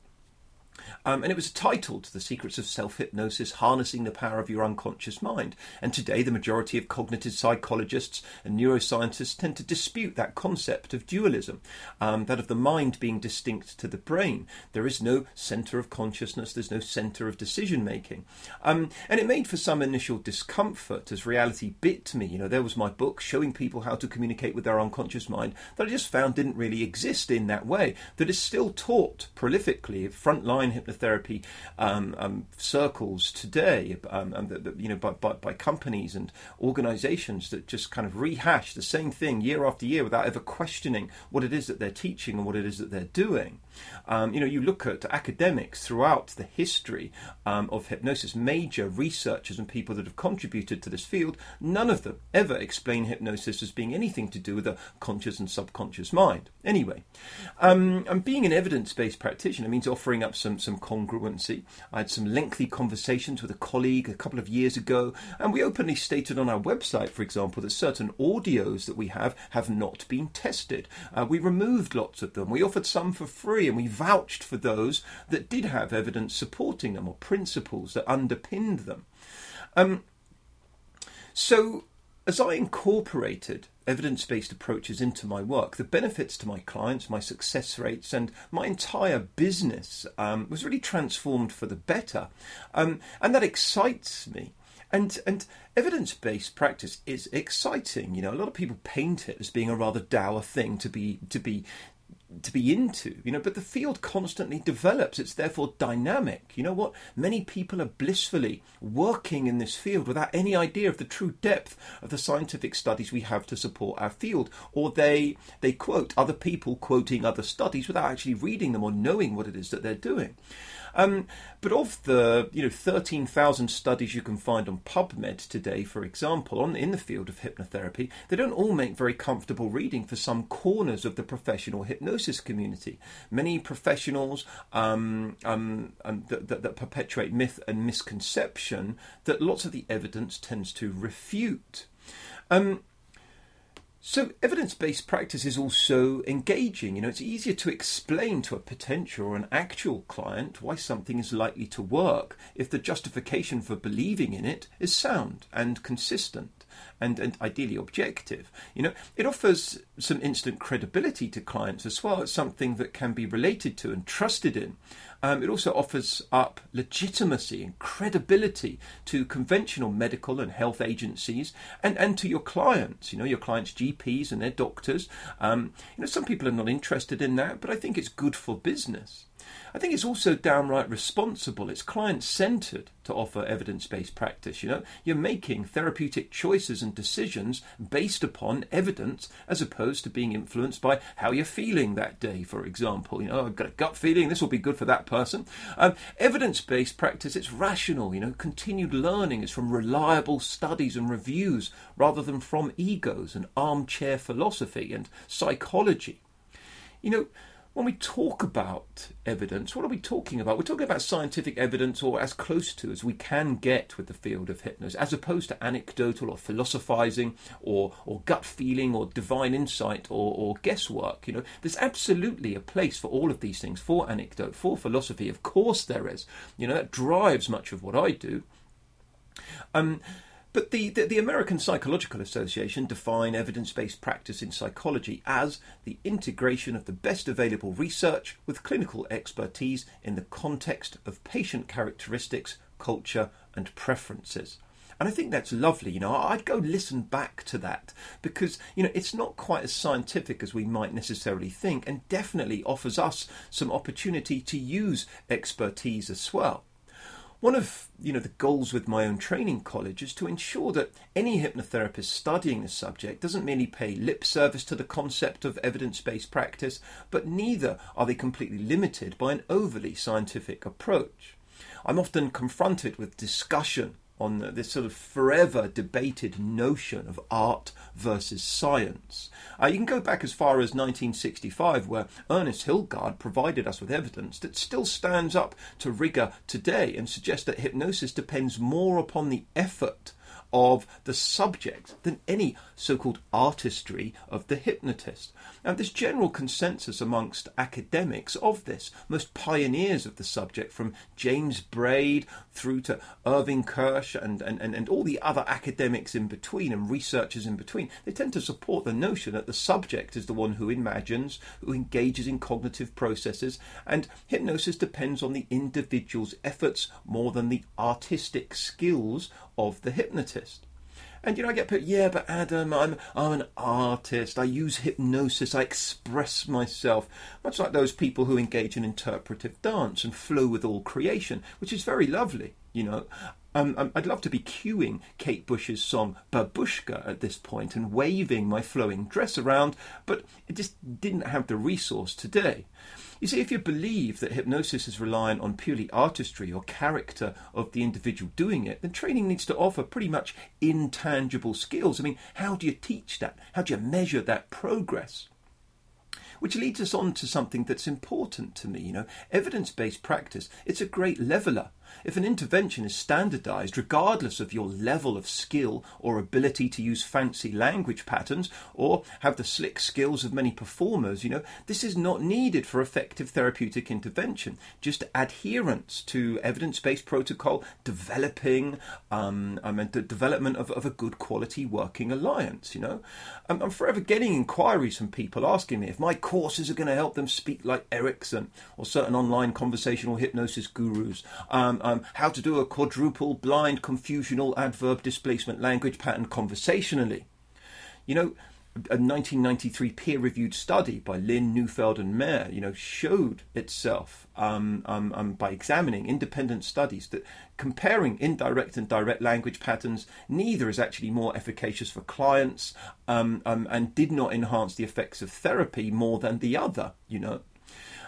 Um, and it was titled The Secrets of Self Hypnosis Harnessing the Power of Your Unconscious Mind. And today, the majority of cognitive psychologists and neuroscientists tend to dispute that concept of dualism, um, that of the mind being distinct to the brain. There is no center of consciousness, there's no center of decision making. Um, and it made for some initial discomfort as reality bit me. You know, there was my book showing people how to communicate with their unconscious mind that I just found didn't really exist in that way, that is still taught prolifically, frontline hypnotherapy um, um, circles today, um, and the, the, you know, by, by, by, companies and organisations that just kind of rehash the same thing year after year without ever questioning what it is that they're teaching and what it is that they're doing. Um, you know, you look at academics throughout the history um, of hypnosis, major researchers and people that have contributed to this field, none of them ever explain hypnosis as being anything to do with a conscious and subconscious mind. Anyway, um, and being an evidence-based practitioner means offering up some some congruency. I had some lengthy conversations with a colleague a couple of years ago, and we openly stated on our website, for example, that certain audios that we have have not been tested. Uh, we removed lots of them. We offered some for free and we vouched for those that did have evidence supporting them or principles that underpinned them. Um, so, as I incorporated evidence based approaches into my work, the benefits to my clients, my success rates, and my entire business um, was really transformed for the better. Um, and that excites me. And, and evidence based practice is exciting. You know, a lot of people paint it as being a rather dour thing to be to be to be into, you know, but the field constantly develops. It's therefore dynamic. You know what? Many people are blissfully working in this field without any idea of the true depth of the scientific studies we have to support our field. Or they they quote other people quoting other studies without actually reading them or knowing what it is that they're doing. Um, but of the you know 13,000 studies you can find on PubMed today, for example, on in the field of hypnotherapy, they don't all make very comfortable reading for some corners of the professional hypnosis community. Many professionals um, um, um that, that, that perpetuate myth and misconception that lots of the evidence tends to refute. Um, So, evidence based practice is also engaging. You know, it's easier to explain to a potential or an actual client why something is likely to work if the justification for believing in it is sound and consistent and, and ideally objective. You know, it offers some instant credibility to clients as well. It's something that can be related to and trusted in. Um, it also offers up legitimacy and credibility to conventional medical and health agencies and, and to your clients, you know, your clients' GPs and their doctors. Um, you know, some people are not interested in that, but I think it's good for business. I think it's also downright responsible. It's client centered to offer evidence based practice. You know, you're making therapeutic choices and decisions based upon evidence as opposed to being influenced by how you're feeling that day, for example. You know, I've got a gut feeling this will be good for that person. Um, evidence based practice, it's rational. You know, continued learning is from reliable studies and reviews rather than from egos and armchair philosophy and psychology. You know, when we talk about evidence, what are we talking about? We're talking about scientific evidence or as close to as we can get with the field of hypnosis, as opposed to anecdotal or philosophizing or, or gut feeling or divine insight or, or guesswork. You know, there's absolutely a place for all of these things, for anecdote, for philosophy. Of course there is. You know, that drives much of what I do. Um, but the, the, the, American Psychological Association define evidence based practice in psychology as the integration of the best available research with clinical expertise in the context of patient characteristics, culture, and preferences. And I think that's lovely. You know, I'd go listen back to that because, you know, it's not quite as scientific as we might necessarily think and definitely offers us some opportunity to use expertise as well. One of you know the goals with my own training college is to ensure that any hypnotherapist studying the subject doesn't merely pay lip service to the concept of evidence-based practice, but neither are they completely limited by an overly scientific approach. I'm often confronted with discussion on this sort of forever debated notion of art versus science. Uh, you can go back as far as 1965, where Ernest Hilgard provided us with evidence that still stands up to rigour today and suggests that hypnosis depends more upon the effort of the subject than any so called artistry of the hypnotist. And this general consensus amongst academics of this. Most pioneers of the subject, from James Braid through to Irving Kirsch and, and, and, and all the other academics in between and researchers in between, they tend to support the notion that the subject is the one who imagines, who engages in cognitive processes, and hypnosis depends on the individual's efforts more than the artistic skills of the hypnotist. And you know, I get put, yeah, but Adam, I'm I'm an artist. I use hypnosis. I express myself, much like those people who engage in interpretive dance and flow with all creation, which is very lovely. You know, um, um, I'd love to be cueing Kate Bush's song Babushka at this point and waving my flowing dress around, but it just didn't have the resource today. You see, if you believe that hypnosis is reliant on purely artistry or character of the individual doing it, then training needs to offer pretty much intangible skills. I mean, how do you teach that? How do you measure that progress? Which leads us on to something that's important to me, you know, evidence based practice. It's a great leveller. If an intervention is standardized, regardless of your level of skill or ability to use fancy language patterns or have the slick skills of many performers, you know, this is not needed for effective therapeutic intervention. Just adherence to evidence based protocol, developing, um, I meant the development of, of a good quality working alliance, you know. I'm, I'm forever getting inquiries from people asking me if my courses are going to help them speak like Erickson or certain online conversational hypnosis gurus. Um, um, how to do a quadruple blind confusional adverb displacement language pattern conversationally. You know, a 1993 peer-reviewed study by Lynn Neufeld, and Mare, you know, showed itself um, um, um, by examining independent studies that comparing indirect and direct language patterns, neither is actually more efficacious for clients um, um, and did not enhance the effects of therapy more than the other. You know,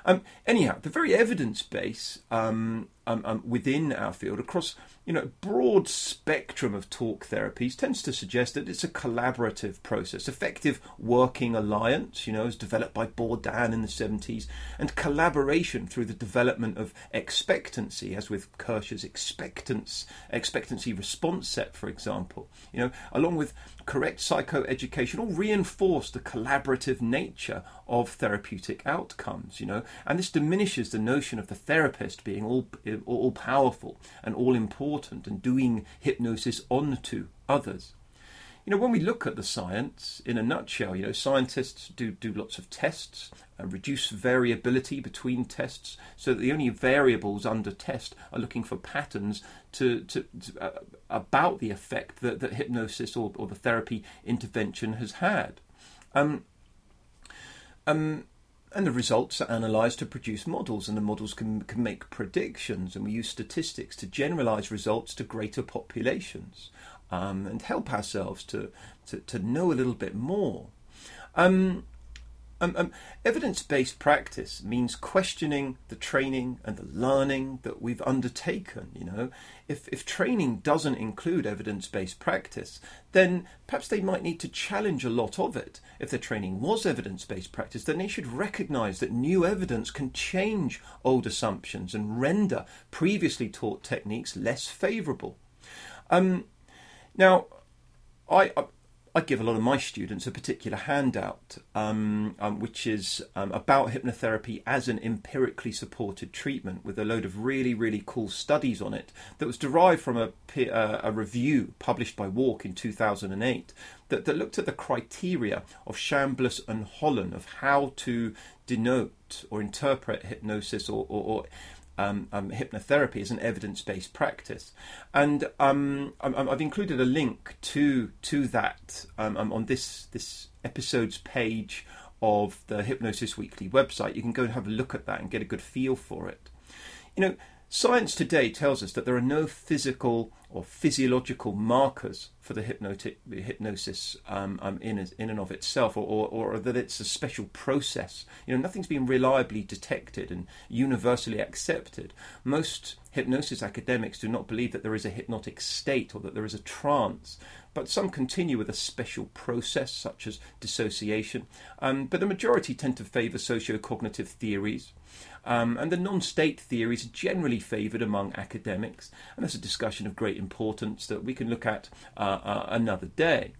um, anyhow, the very evidence base um, um, within our field across you know broad spectrum of talk therapies tends to suggest that it's a collaborative process effective working alliance you know as developed by Bordin in the 70s and collaboration through the development of expectancy as with Kirsch's expectance expectancy response set for example you know along with correct psychoeducation all reinforce the collaborative nature of therapeutic outcomes you know and this diminishes the notion of the therapist being all all powerful and all important and doing hypnosis onto others. You know, when we look at the science in a nutshell, you know, scientists do, do lots of tests and reduce variability between tests so that the only variables under test are looking for patterns to, to, to uh, about the effect that, that hypnosis or, or the therapy intervention has had. Um, um, and the results are analysed to produce models, and the models can, can make predictions, and we use statistics to generalise results to greater populations um, and help ourselves to, to, to, know a little bit more. Um, um, um, evidence based practice means questioning the training and the learning that we've undertaken. You know, if, if training doesn't include evidence based practice, then perhaps they might need to challenge a lot of it. If their training was evidence based practice, then they should recognize that new evidence can change old assumptions and render previously taught techniques less favorable. Um, now, I, I give a lot of my students a particular handout, um, um, which is um, about hypnotherapy as an empirically supported treatment, with a load of really, really cool studies on it. That was derived from a, uh, a review published by Wark in 2008 that, that looked at the criteria of Chambless and Hollon of how to denote or interpret hypnosis or, or, or um, um, hypnotherapy as an evidence-based practice, and um, I've included a link to to that um, um, on this this episode's page of the Hypnosis Weekly website. You can go and have a look at that and get a good feel for it. You know, Science today tells us that there are no physical or physiological markers for the hypnotic hypnosis um, um, in in and of itself, or, or, or, that it's a special process. You know, nothing's been reliably detected and universally accepted. Most hypnosis academics do not believe that there is a hypnotic state or that there is a trance, but some continue with a special process such as dissociation. Um, but the majority tend to favour socio-cognitive theories. Um, and the non state theories are generally favoured among academics, and that's a discussion of great importance that we can look at uh, uh, another day.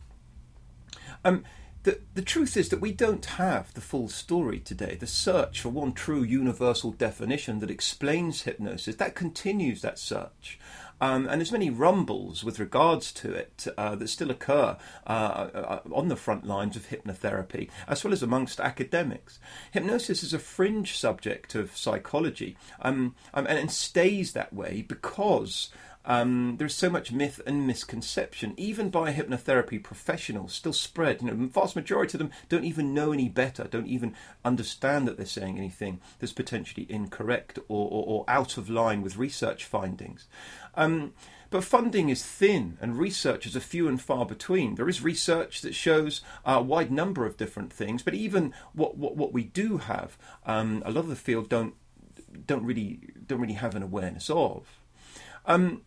Um, the, the truth is that we don't have the full story today. The search for one true universal definition that explains hypnosis, that continues that search. Um, and there's many rumbles with regards to it uh, that still occur uh, uh, on the front lines of hypnotherapy, as well as amongst academics. Hypnosis is a fringe subject of psychology um, um, and stays that way because um, there's so much myth and misconception, even by hypnotherapy professionals, still spread. You know, the vast majority of them don't even know any better, don't even understand that they're saying anything that's potentially incorrect or, or, or out of line with research findings. Um, but funding is thin and researchers are few and far between. There is research that shows a wide number of different things, but even what, what, what we do have, um, a lot of the field don't don't really don't really have an awareness of. Um,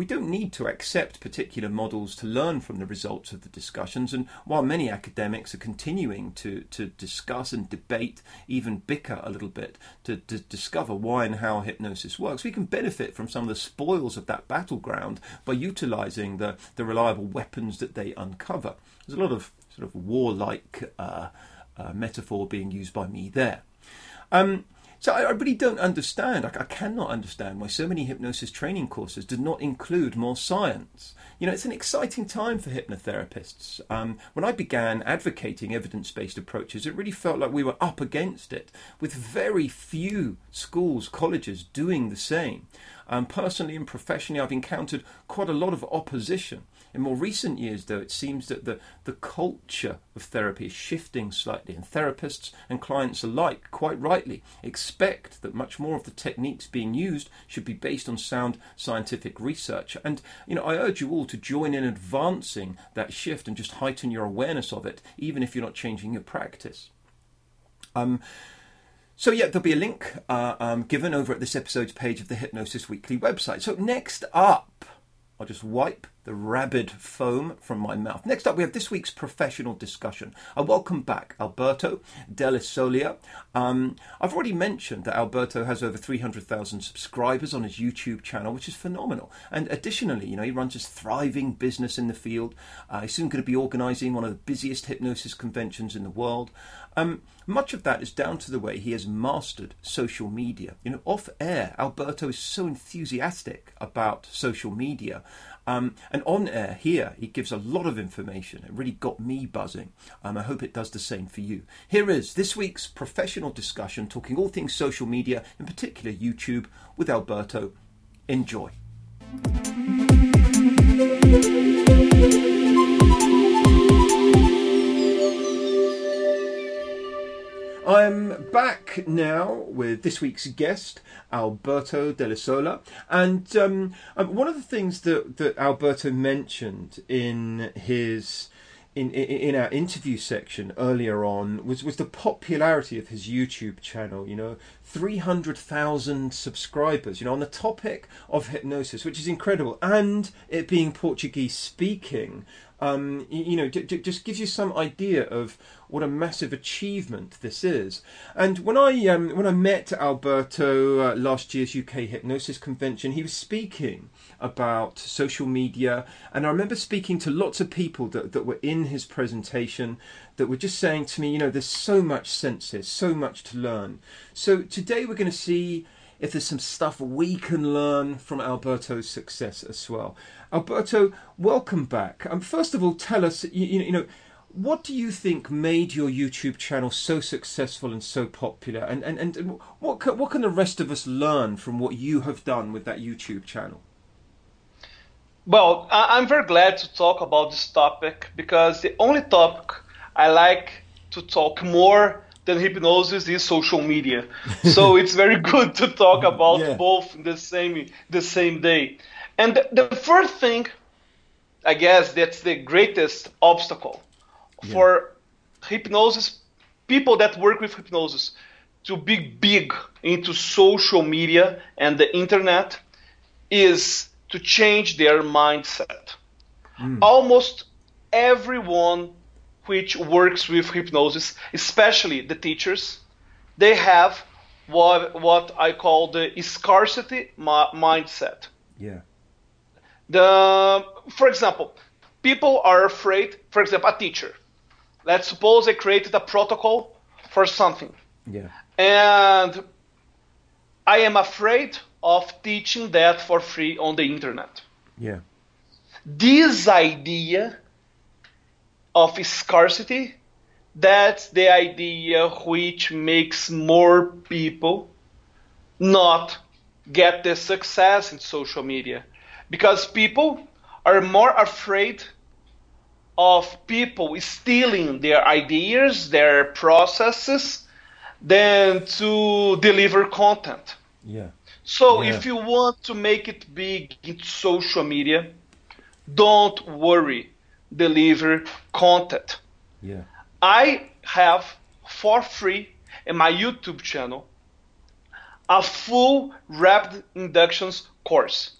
we don't need to accept particular models to learn from the results of the discussions, and while many academics are continuing to, to discuss and debate, even bicker a little bit, to, to discover why and how hypnosis works, we can benefit from some of the spoils of that battleground by utilizing the, the reliable weapons that they uncover. There's a lot of sort of warlike uh, uh, metaphor being used by me there. Um, so I, I really don't understand. I, I, cannot understand why so many hypnosis training courses do not include more science. You know, it's an exciting time for hypnotherapists. Um, when I began advocating evidence-based approaches, it really felt like we were up against it, with very few schools, colleges doing the same. Um, personally and professionally, I've encountered quite a lot of opposition. In more recent years, though, it seems that the, the culture of therapy is shifting slightly, and therapists and clients alike, quite rightly, expect that much more of the techniques being used should be based on sound scientific research. And, you know, I urge you all to join in advancing that shift and just heighten your awareness of it, even if you're not changing your practice. Um, So, yeah, there'll be a link uh, um, given over at this episode's page of the Hypnosis Weekly website. So, next up, I'll just wipe the rabid foam from my mouth. Next up, we have this week's professional discussion. I welcome back Alberto Dell'Isola. Um, I've already mentioned that Alberto has over 300,000 subscribers on his YouTube channel, which is phenomenal. And additionally, you know, he runs his thriving business in the field. Uh, he's soon going to be organising one of the busiest hypnosis conventions in the world. Um, much of that is down to the way he has mastered social media. You know, off air, Alberto is so enthusiastic about social media. Um, and on air here, he gives a lot of information. It really got me buzzing. Um, I hope it does the same for you. Here is this week's professional discussion talking all things social media, in particular YouTube, with Alberto. Enjoy. I'm back now with this week's guest, Alberto Dell'Isola. And um, um, one of the things that, that Alberto mentioned in his in, in, in our interview section earlier on was, was the popularity of his YouTube channel. You know, three hundred thousand subscribers. You know, on the topic of hypnosis, which is incredible, and it being Portuguese speaking. Um, you, know, just gives you some idea of what a massive achievement this is. And when I um, when I met Alberto uh, last year's UK Hypnosis Convention, he was speaking about social media, and I remember speaking to lots of people that, that were in his presentation that were just saying to me, you know, there's so much senses, so much to learn. So today we're going to see if there's some stuff we can learn from Alberto's success as well. Alberto, welcome back. Um, first of all, tell us, you, you know, what do you think made your YouTube channel so successful and so popular? And, and, and what, can, what can the rest of us learn from what you have done with that YouTube channel? Well, I'm very glad to talk about this topic because the only topic I like to talk more than hypnosis is social media. so it's very good to talk about yeah. both the same the same day. And the, the first thing, I guess, that's the greatest obstacle yeah. for hypnosis people that work with hypnosis to be big into social media and the internet is to change their mindset. Mm. Almost everyone which works with hypnosis, especially the teachers, they have what what I call the scarcity ma- mindset. Yeah. The for example, people are afraid. For example, a teacher. Let's suppose they created a protocol for something. Yeah. And I am afraid of teaching that for free on the internet. Yeah. This idea of scarcity, that's the idea which makes more people not get the success in social media. Because people are more afraid of people stealing their ideas, their processes, than to deliver content. Yeah. So yeah. if you want to make it big in social media, don't worry, deliver content. Yeah. I have for free in my YouTube channel a full rapid inductions course.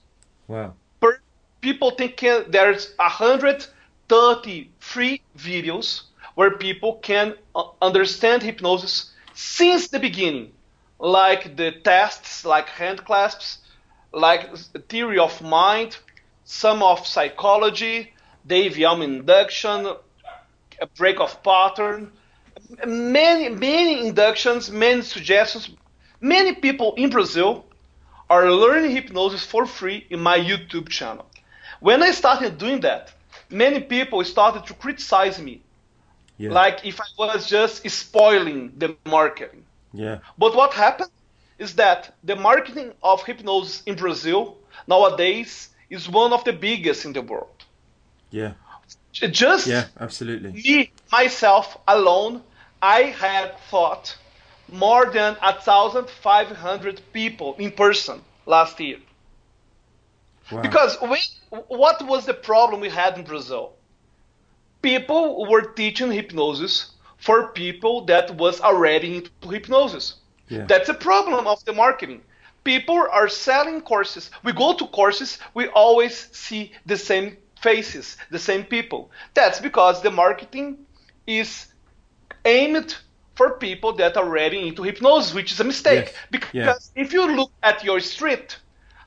Wow. Per, people think there's a hundred 30 free videos where people can uh, understand hypnosis since the beginning, like the tests, like hand clasps, like theory of mind, some of psychology, Dave Elman induction, a break of pattern, many many inductions, many suggestions. Many people in Brazil are learning hypnosis for free in my YouTube channel. When I started doing that, many people started to criticize me. Yeah. Like if I was just spoiling the marketing. Yeah. But what happened is that the marketing of hypnosis in Brazil nowadays is one of the biggest in the world. Yeah. Just yeah, absolutely. Me myself alone, I had thought more than a thousand five hundred people in person last year. Wow. Because we what was the problem we had in Brazil? People were teaching hypnosis for people that was already into hypnosis. Yeah. That's a problem of the marketing. People are selling courses. We go to courses, we always see the same faces, the same people. That's because the marketing is aimed for people that are already into hypnosis, which is a mistake. Yes. Because Yeah. if you look at your street,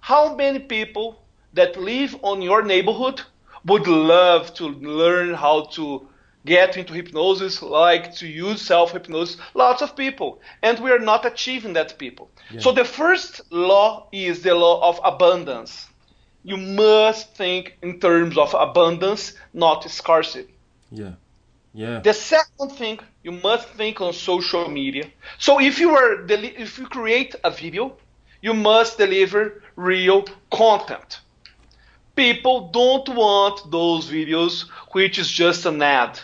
how many people that live on your neighborhood would love to learn how to get into hypnosis, like to use self hypnosis? Lots of people. And we are not achieving that people. So the first law is the law of abundance. You must think in terms of abundance, not scarcity. Yeah. Yeah. The second thing you must think on social media. So if you are deli- if you create a video, you must deliver real content. People don't want those videos which is just an ad.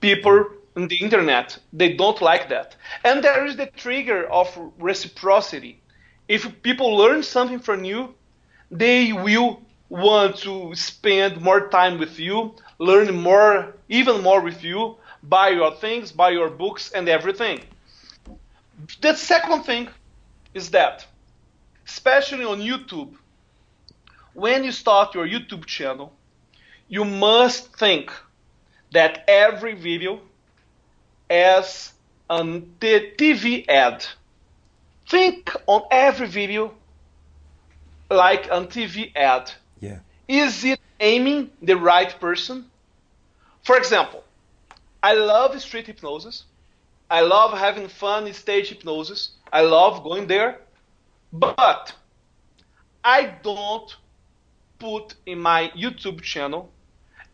People on the internet they don't like that. And there is the trigger of reciprocity. If people learn something from you, they will want to spend more time with you, learn more, even more with you, buy your things, buy your books, and everything. The second thing is that, especially on YouTube, when you start your YouTube channel, you must think that every video has a TV ad. Think on every video like a TV ad. Yeah. Is it aiming the right person? For example, I love street hypnosis. I love having fun in stage hypnosis. I love going there. But I don't put in my YouTube channel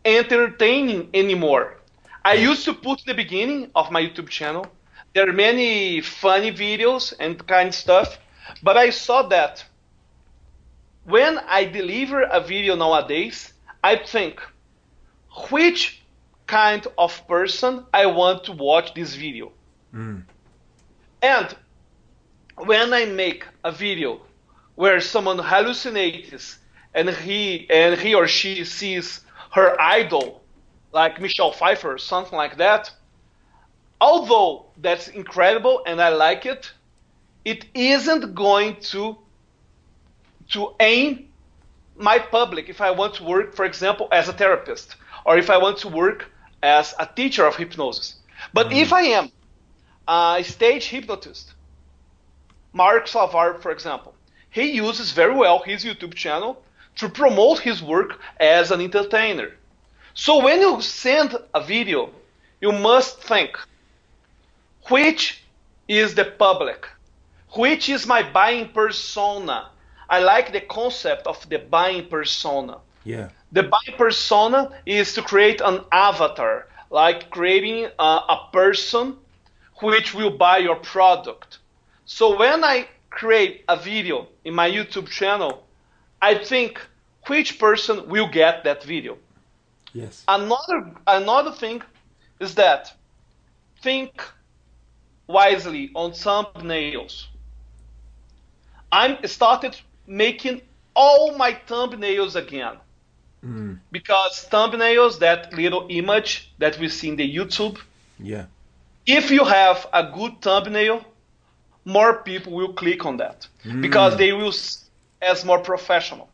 entertaining anymore. I used to put the beginning of my YouTube channel. There are many funny videos and kind of stuff, but I saw that when I deliver a video nowadays, I think which kind of person I want to watch this video. Mm. And when I make a video where someone hallucinates and he and he or she sees her idol like Michelle Pfeiffer or something like that, although that's incredible and I like it, it isn't going to to aim my public if I want to work, for example, as a therapist or if I want to work as a teacher of hypnosis. But if mm-hmm. I am a stage hypnotist, Mark Slavar, for example, he uses very well his YouTube channel to promote his work as an entertainer. So when you send a video, you must think which is the public, which is my buying persona. I like the concept of the buying persona. Yeah. The buying persona is to create an avatar, like creating a, a person which will buy your product. So when I create a video in my YouTube channel, I think which person will get that video. Yes. Another another thing is that think wisely on thumbnails. I'm started making all my thumbnails again. Hmm. Because thumbnails, that little image that we see in the YouTube, Yeah. if you have a good thumbnail, more people will click on that hmm. because they will as more professional.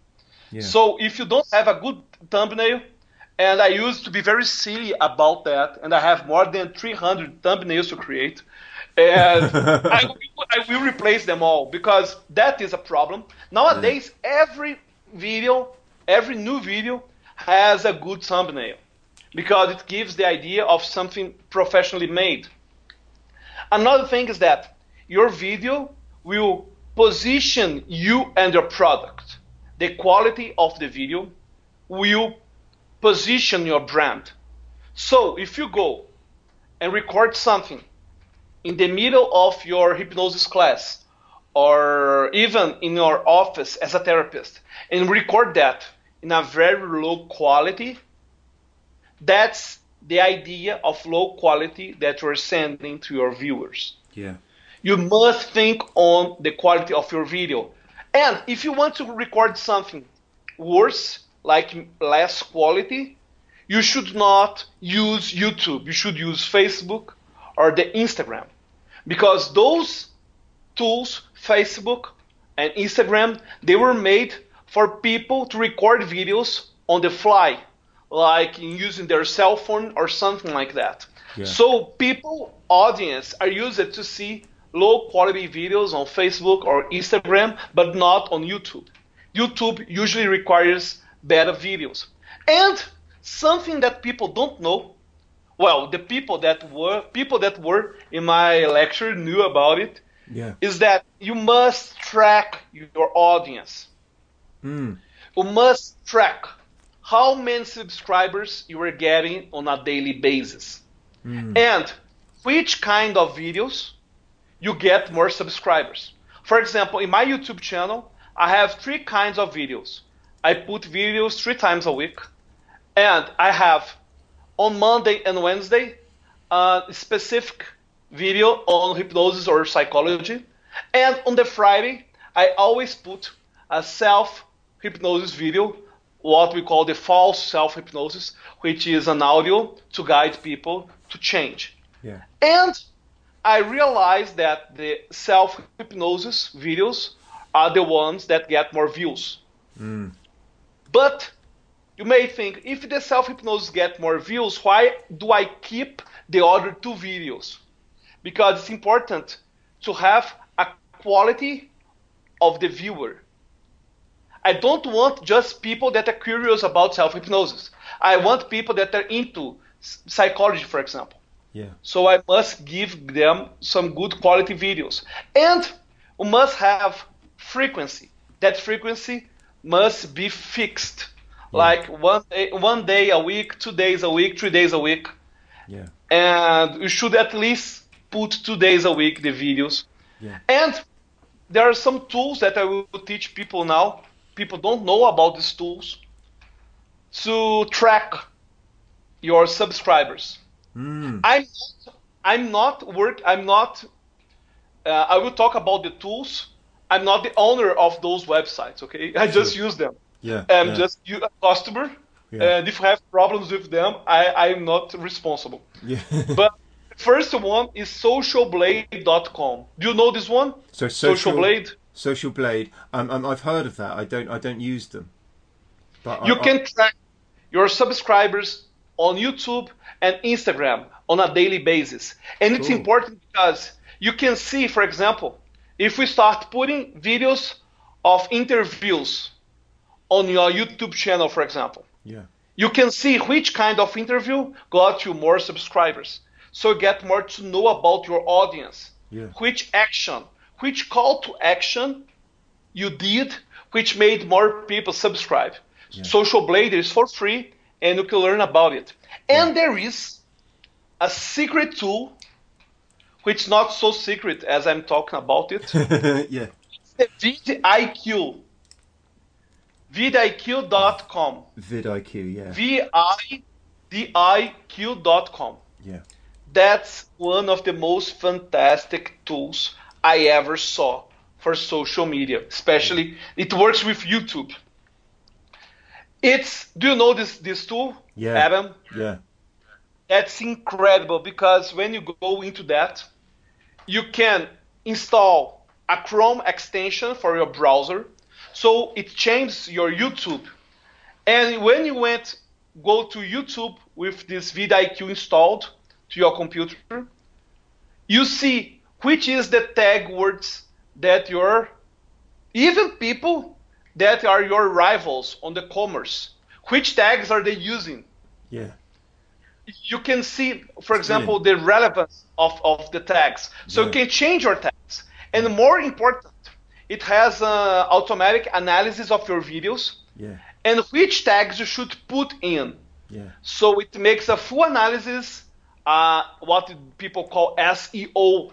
Yeah. So if you don't have a good thumbnail, and I used to be very silly about that, and I have more than 300 thumbnails to create, and I, will- I will replace them all because that is a problem. Nowadays, every video, every new video has a good thumbnail because it gives the idea of something professionally made. Another thing is that your video will position you and your product. The quality of the video will position your brand. So if you go and record something in the middle of your hypnosis class or even in your office as a therapist and record that in a very low quality, that's the idea of low quality that you're sending to your viewers. Yeah. You must think on the quality of your video. And if you want to record something worse, like less quality, you should not use YouTube. You should use Facebook or the Instagram. Because those tools, Facebook and Instagram, they were made for people to record videos on the fly, like using their cell phone or something like that. Yeah. So people, audience, are used to see low quality videos on Facebook or Instagram, but not on YouTube. YouTube usually requires better videos. And something that people don't know, well, the people that were people that were in my lecture knew about it, yeah. is that you must track your audience. Mm. You must track how many subscribers you are getting on a daily basis. Mm. And which kind of videos you get more subscribers. For example, in my YouTube channel, I have three kinds of videos. I put videos three times a week, and I have on Monday and Wednesday a specific video on hypnosis or psychology, and on the Friday I always put a self hypnosis video, what we call the false self hypnosis, which is an audio to guide people to change. Yeah. And I realized that the self hypnosis videos are the ones that get more views. Mm. But you may think if the self hypnosis get more views, why do I keep the other two videos? Because it's important to have a quality of the viewer. I don't want just people that are curious about self hypnosis. I want people that are into psychology, for example. Yeah. So I must give them some good quality videos. And we must have frequency. That frequency must be fixed. Like one day, one day a week, two days a week, three days a week. Yeah. And you should at least put two days a week the videos. Yeah. And there are some tools that I will teach people now. People don't know about these tools to track your subscribers. Mm. I'm I'm not work. I'm not. Uh, I will talk about the tools. I'm not the owner of those websites. Okay, I just use them. Yeah. I'm yeah. just a customer. Yeah. And if I have problems with them, I I'm not responsible. Yeah. but first one is socialblade.com. Do you know this one? So social, Social Blade. Social Blade. Um, um, I've heard of that. I don't. I don't use them. But You I, can track your subscribers on YouTube and Instagram on a daily basis. And it's important because you can see, for example, if we start putting videos of interviews on your YouTube channel, for example, yeah. you can see which kind of interview got you more subscribers. So get more to know about your audience. Yeah. Which action, which call to action you did, which made more people subscribe. Yeah. Social Blade is for free and you can learn about it. And there is a secret tool, which not so secret as I'm talking about it. yeah. the vidIQ. vidIQ.com. VidIQ. Yeah. V I D I Q.com. yeah. That's one of the most fantastic tools I ever saw for social media, especially it works with YouTube. It's do you know this this tool, Yeah. Adam? Yeah. That's incredible because when you go into that, you can install a Chrome extension for your browser. So it changes your YouTube. And when you went go to YouTube with this vidIQ installed to your computer, you see which is the tag words that your even people that are your rivals on the commerce, which tags are they using? Yeah. you can see, for example, the relevance of, of the tags. So Yeah. you can change your tags. And more important, it has uh, automatic analysis of your videos Yeah. and which tags you should put in. Yeah. So it makes a full analysis, uh, what people call SEO,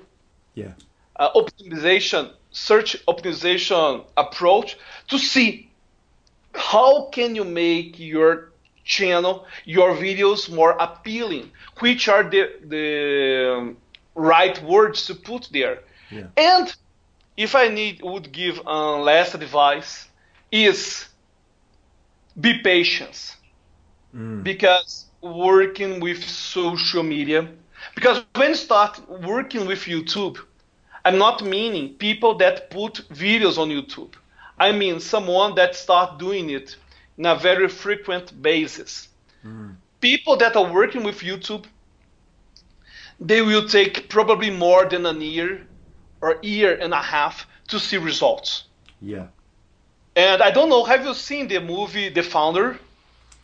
Yeah. uh, optimization, search optimization approach to see how can you make your channel, your videos more appealing, which are the, the um, right words to put there. Yeah. And if I need would give uh, last advice is be patient Mm. because working with social media because when start working with youtube I'm not meaning people that put videos on YouTube. I mean someone that start doing it in a very frequent basis. Mm. People that are working with YouTube, they will take probably more than a year or year and a half to see results. Yeah. And I don't know, have you seen the movie The Founder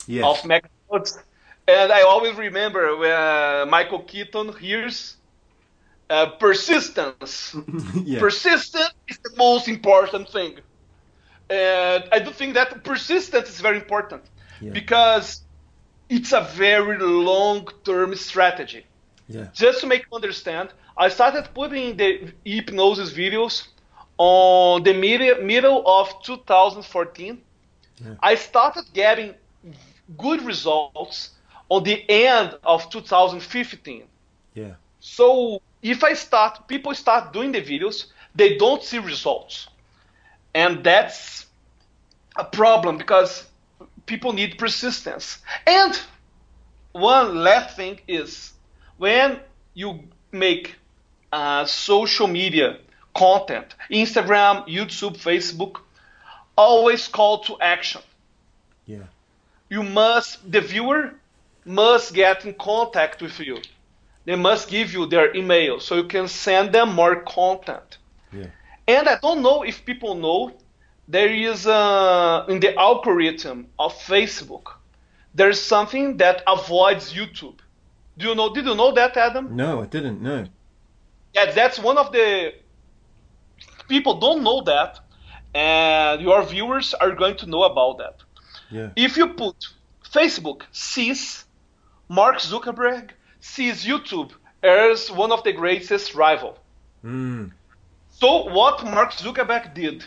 yes. of McDonald's? And I always remember when Michael Keaton hears uh, persistence. yeah. Persistence is the most important thing. And I do think that persistence is very important yeah. because it's a very long term strategy. Yeah. Just to make you understand, I started putting the hypnosis videos on the middle, middle of 2014. Yeah. I started getting good results on the end of 2015. Yeah. So if I start, people start doing the videos, they don't see results. And that's a problem because people need persistence. And one last thing is when you make uh, social media content, Instagram, YouTube, Facebook, always call to action. Yeah. You must, the viewer must get in contact with you. They must give you their email so you can send them more content. Yeah. And I don't know if people know there is a, in the algorithm of Facebook, there's something that avoids YouTube. Do you know? Did you know that, Adam? No, I didn't. know. Yeah, that's one of the people don't know that, and your viewers are going to know about that. Yeah. If you put Facebook sees Mark Zuckerberg sees YouTube as one of the greatest rival. Mm. So what Mark Zuckerberg did,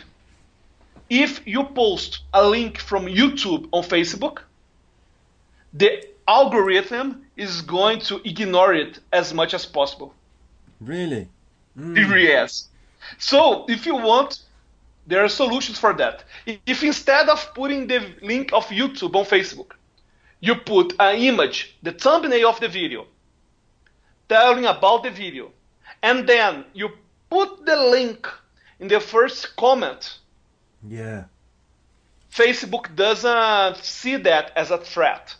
if you post a link from YouTube on Facebook, the algorithm is going to ignore it as much as possible. Really? Mm. Yes. So if you want, there are solutions for that. If instead of putting the link of YouTube on Facebook, you put an image, the thumbnail of the video, telling about the video, and then you put the link in the first comment. Yeah. Facebook doesn't see that as a threat.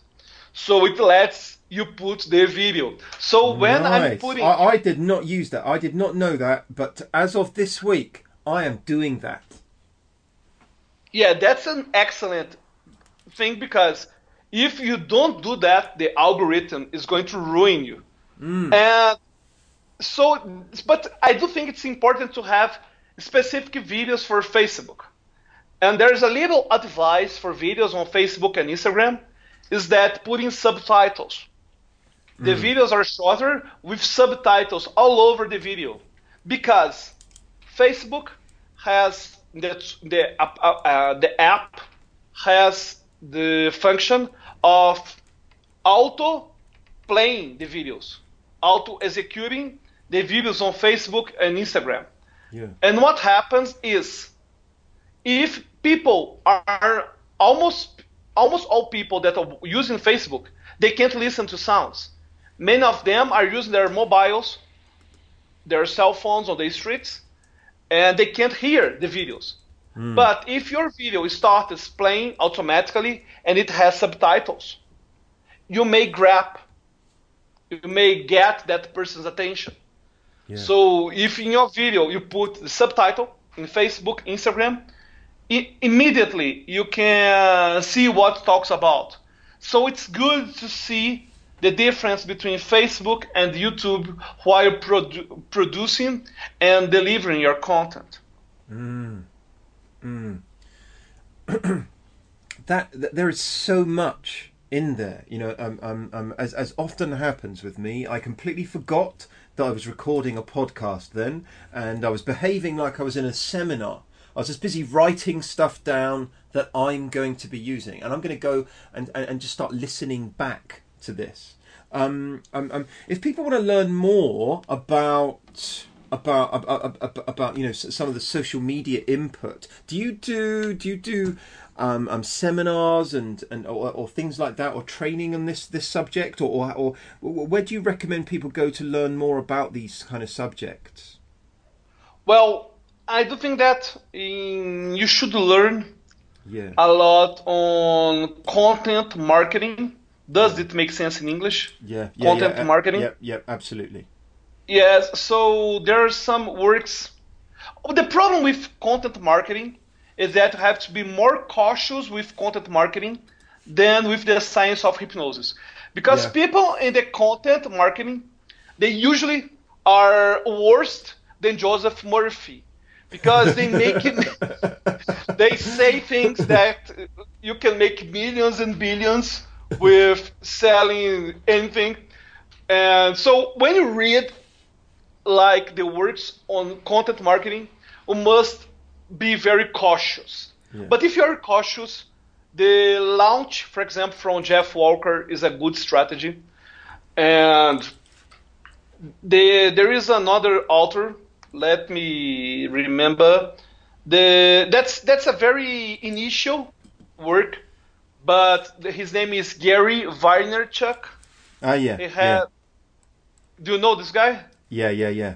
So it lets you put the video. So when nice. I'm putting. I, I did not use that. I did not know that. But as of this week, I am doing that. Yeah, that's an excellent thing because if you don't do that, the algorithm is going to ruin you. Mm. And so, but I do think it's important to have specific videos for Facebook. And there's a little advice for videos on Facebook and Instagram is that putting subtitles. The mm. videos are shorter with subtitles all over the video because Facebook has the the, uh, uh, the app has the function of auto playing the videos, auto executing the videos on Facebook and Instagram. Yeah. And what happens is if people are almost almost all people that are using Facebook, they can't listen to sounds. Many of them are using their mobiles, their cell phones on the streets, and they can't hear the videos. Mm. But if your video starts playing automatically and it has subtitles, you may grab, you may get that person's attention. Yeah. So if in your video you put the subtitle in Facebook, Instagram, I- immediately you can see what talks about. So it's good to see the difference between Facebook and YouTube while produ- producing and delivering your content. Mm. Mm. that, that, there is so much in there. You know, um, um, um, as as often happens with me, I completely forgot that I was recording a podcast then, and I was behaving like I was in a seminar. I was just busy writing stuff down that I'm going to be using, and I'm going to go and, and, and just start listening back to this. Um, um, um, if people want to learn more about about, about about, you know some of the social media input. Do you do do you do um, um, seminars and and or, or, things like that, or training on this this subject, or, or or where do you recommend people go to learn more about these kind of subjects? Well, I do think that in, you should learn Yeah. a lot on content marketing. Does it make sense in English? yeah. yeah content yeah, marketing? Yep. Yep. Absolutely. Yes, so there are some works. Oh, the problem with content marketing is that you have to be more cautious with content marketing than with the science of hypnosis. Because Yeah. people in the content marketing, they usually are worse than Joseph Murphy. Because they make it, they say things that you can make millions and billions with selling anything. And so when you read like the works on content marketing, you must be very cautious. Yeah. But if you're cautious, the launch, for example, from Jeff Walker is a good strategy. And the, there is another author, let me remember. The, that's, that's a very initial work, but his name is Gary Vaynerchuk. Ah. yeah. He yeah. do you know this guy? Yeah, yeah, yeah.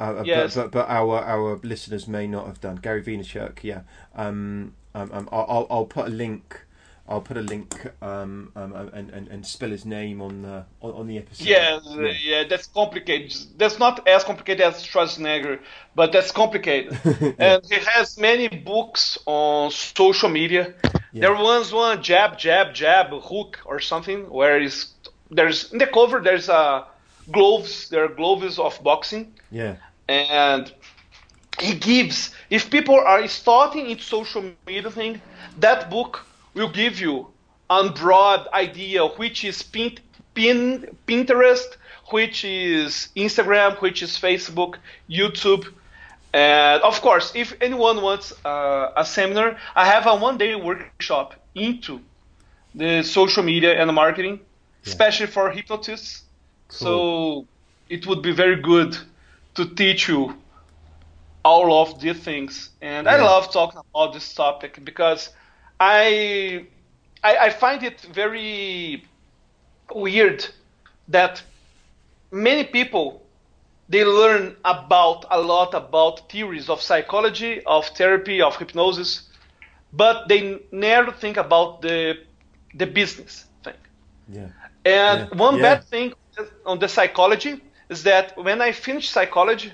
Uh, uh, Yes. but, but but our our listeners may not have done. Gary Vaynerchuk, yeah. Um, um, um I'll, I'll put a link. I'll put a link um, um and, and, and spell his name on the on, on the episode. Yeah, yeah, that's complicated. That's not as complicated as Schwarzenegger, but that's complicated. and he has many books on social media. There was one jab, jab, jab, hook or something where is there's in the cover there's a gloves. There are gloves of boxing, Yeah. and he gives if people are starting its social media thing, that book will give you a broad idea which is pin, pin, Pinterest, which is Instagram, which is Facebook, YouTube. And of course, if anyone wants uh, a seminar, I have a one day workshop into the social media and marketing, especially for hypnotists. So it would be very good to teach you all of these things. And I love talking about this topic because I, I I find it very weird that many people they learn about a lot about theories of psychology, of therapy, of hypnosis, but they never think about the the business thing. Yeah. And Yeah, one yeah. bad thing on the psychology is that when I finished psychology,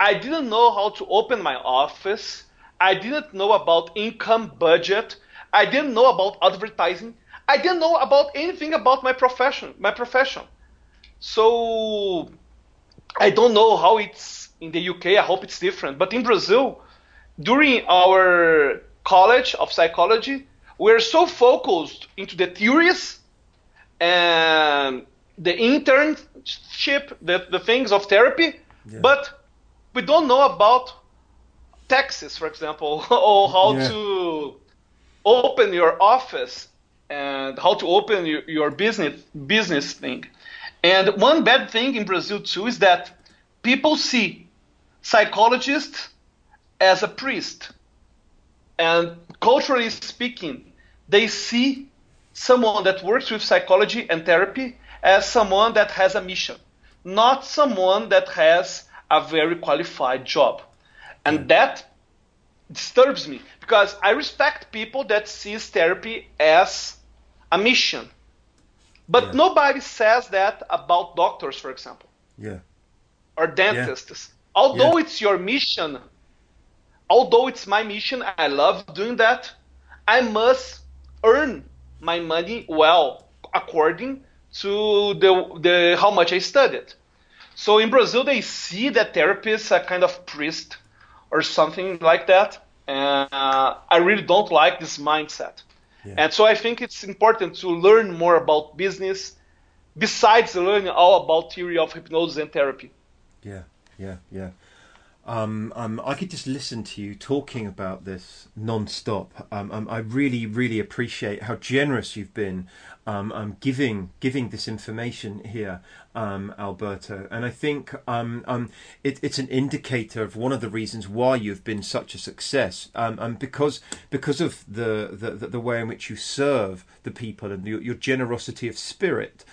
I didn't know how to open my office. I didn't know about income budget. I didn't know about advertising. I didn't know about anything about my profession. My profession. So I don't know how it's in the UK. I hope it's different. But in Brazil, during our college of psychology, we're so focused into the theories and the internship, the, the things of therapy, Yeah. but we don't know about taxes, for example, or how Yeah. to open your office and how to open your, your business business thing. And one bad thing in Brazil too is that people see psychologists as a priest. And culturally speaking, they see someone that works with psychology and therapy as someone that has a mission, not someone that has a very qualified job. And that disturbs me because I respect people that sees therapy as a mission. But Yeah. nobody says that about doctors, for example Yeah. or dentists. Although Yeah. it's your mission, although it's my mission, I love doing that. I must earn my money well according to the, the how much I studied. So in Brazil, they see that therapy is a kind of priest or something like that. And uh, I really don't like this mindset. Yeah. And so I think it's important to learn more about business besides learning all about theory of hypnosis and therapy. Yeah, yeah, yeah. Um, um, I could just listen to you talking about this non-stop. Um, um, I really, really appreciate how generous you've been um, um, giving giving this information here. um, Alberto. And I think um, um, it, it's an indicator of one of the reasons why you've been such a success, um, um, because because of the, the, the way in which you serve the people and your, your generosity of spirit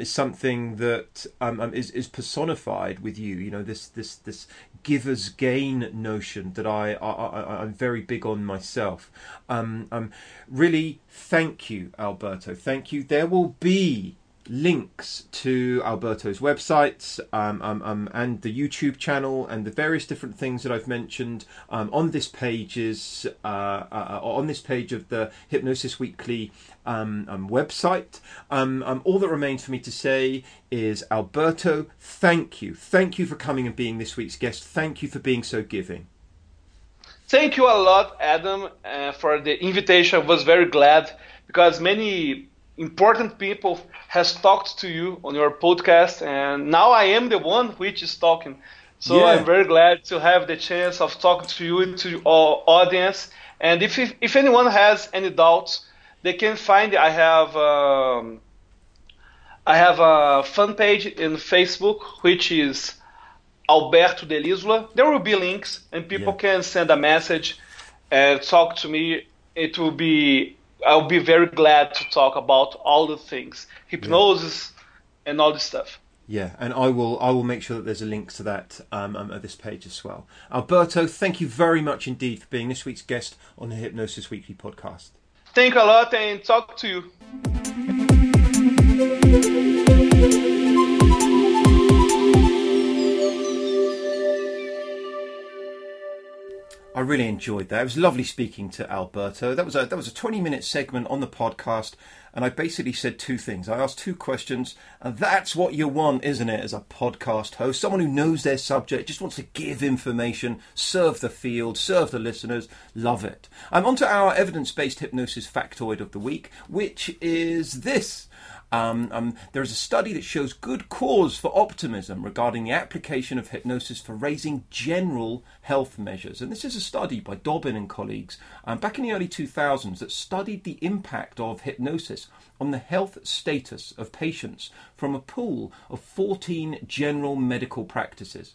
is something that is, is personified with you. You know this this this givers gain notion that I, I, I am very big on myself. Um, um, really, thank you, Alberto. Thank you. There will be links to Alberto's websites um, um, um, and the YouTube channel and the various different things that I've mentioned um, on this page is uh, uh, on this page of the Hypnosis Weekly um, um, website. all that remains for me to say is Alberto, thank you, thank you for coming and being this week's guest. Thank you for being so giving. Thank you a lot, Adam, uh, for the invitation. I was very glad because many important people has talked to you on your podcast, and now I am the one which is talking. So yeah. I'm very glad to have the chance of talking to you and to our audience. And if if, if anyone has any doubts, they can find. I have um, I have a fan page in Facebook which is Alberto Dell'Isola. There will be links, and people yeah. can send a message and talk to me. It will be I'll be very glad to talk about all the things, hypnosis, yeah. and all this stuff. Yeah, and I will I will make sure that there's a link to that um, um, at this page as well. Alberto, thank you very much indeed for being this week's guest on the Hypnosis Weekly podcast. Thank you a lot, and talk to you. I really enjoyed that. It was lovely speaking to Alberto. That was a that was a 20 minute segment on the podcast and I basically said two things. I asked two questions, and that's what you want, isn't it, as a podcast host? Someone who knows their subject, just wants to give information, serve the field, serve the listeners. Love it. I'm on to our evidence based hypnosis factoid of the week, which is this. Um, um, there is a study that shows good cause for optimism regarding the application of hypnosis for raising general health measures. And this is a study by Dobbin and colleagues um, back in the early 2000s that studied the impact of hypnosis on the health status of patients from a pool of 14 general medical practices.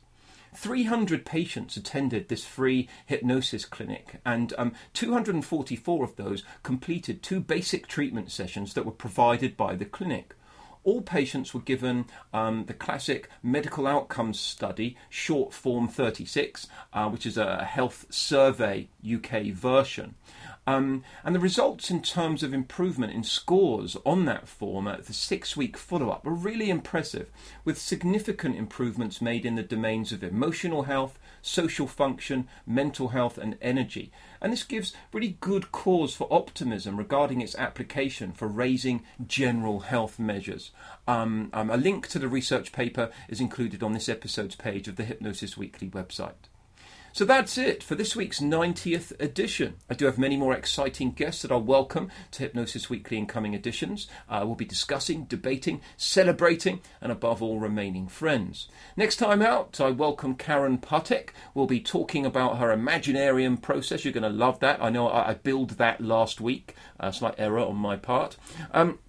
300 patients attended this free hypnosis clinic, and um, 244 of those completed two basic treatment sessions that were provided by the clinic. All patients were given um, the classic medical outcomes study, short form 36, uh, which is a health survey UK version. Um, and the results in terms of improvement in scores on that form at the six week follow up were really impressive, with significant improvements made in the domains of emotional health, social function, mental health, and energy. And this gives really good cause for optimism regarding its application for raising general health measures. Um, um, a link to the research paper is included on this episode's page of the Hypnosis Weekly website. So that's it for this week's 90th edition. I do have many more exciting guests that I'll welcome to Hypnosis Weekly in coming editions. Uh, we'll be discussing, debating, celebrating, and above all, remaining friends. Next time out, I welcome Karen Patek. We'll be talking about her Imaginarium process. You're going to love that. I know I, I billed that last week. Uh, slight error on my part. Um,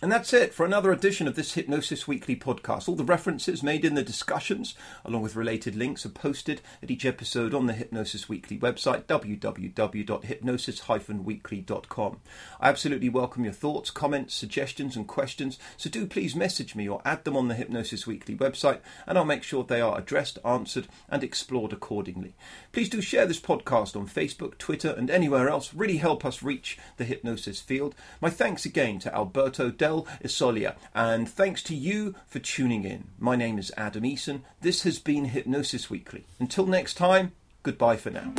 and that's it for another edition of this Hypnosis Weekly podcast. All the references made in the discussions, along with related links, are posted at each episode on the Hypnosis Weekly website, www.hypnosis-weekly.com. I absolutely welcome your thoughts, comments, suggestions, and questions, so do please message me or add them on the Hypnosis Weekly website, and I'll make sure they are addressed, answered, and explored accordingly. Please do share this podcast on Facebook, Twitter, and anywhere else. Really help us reach the hypnosis field. My thanks again to Alberto Michelle Isolia, and thanks to you for tuning in. My name is Adam Eason. This has been Hypnosis Weekly. Until next time, goodbye for now.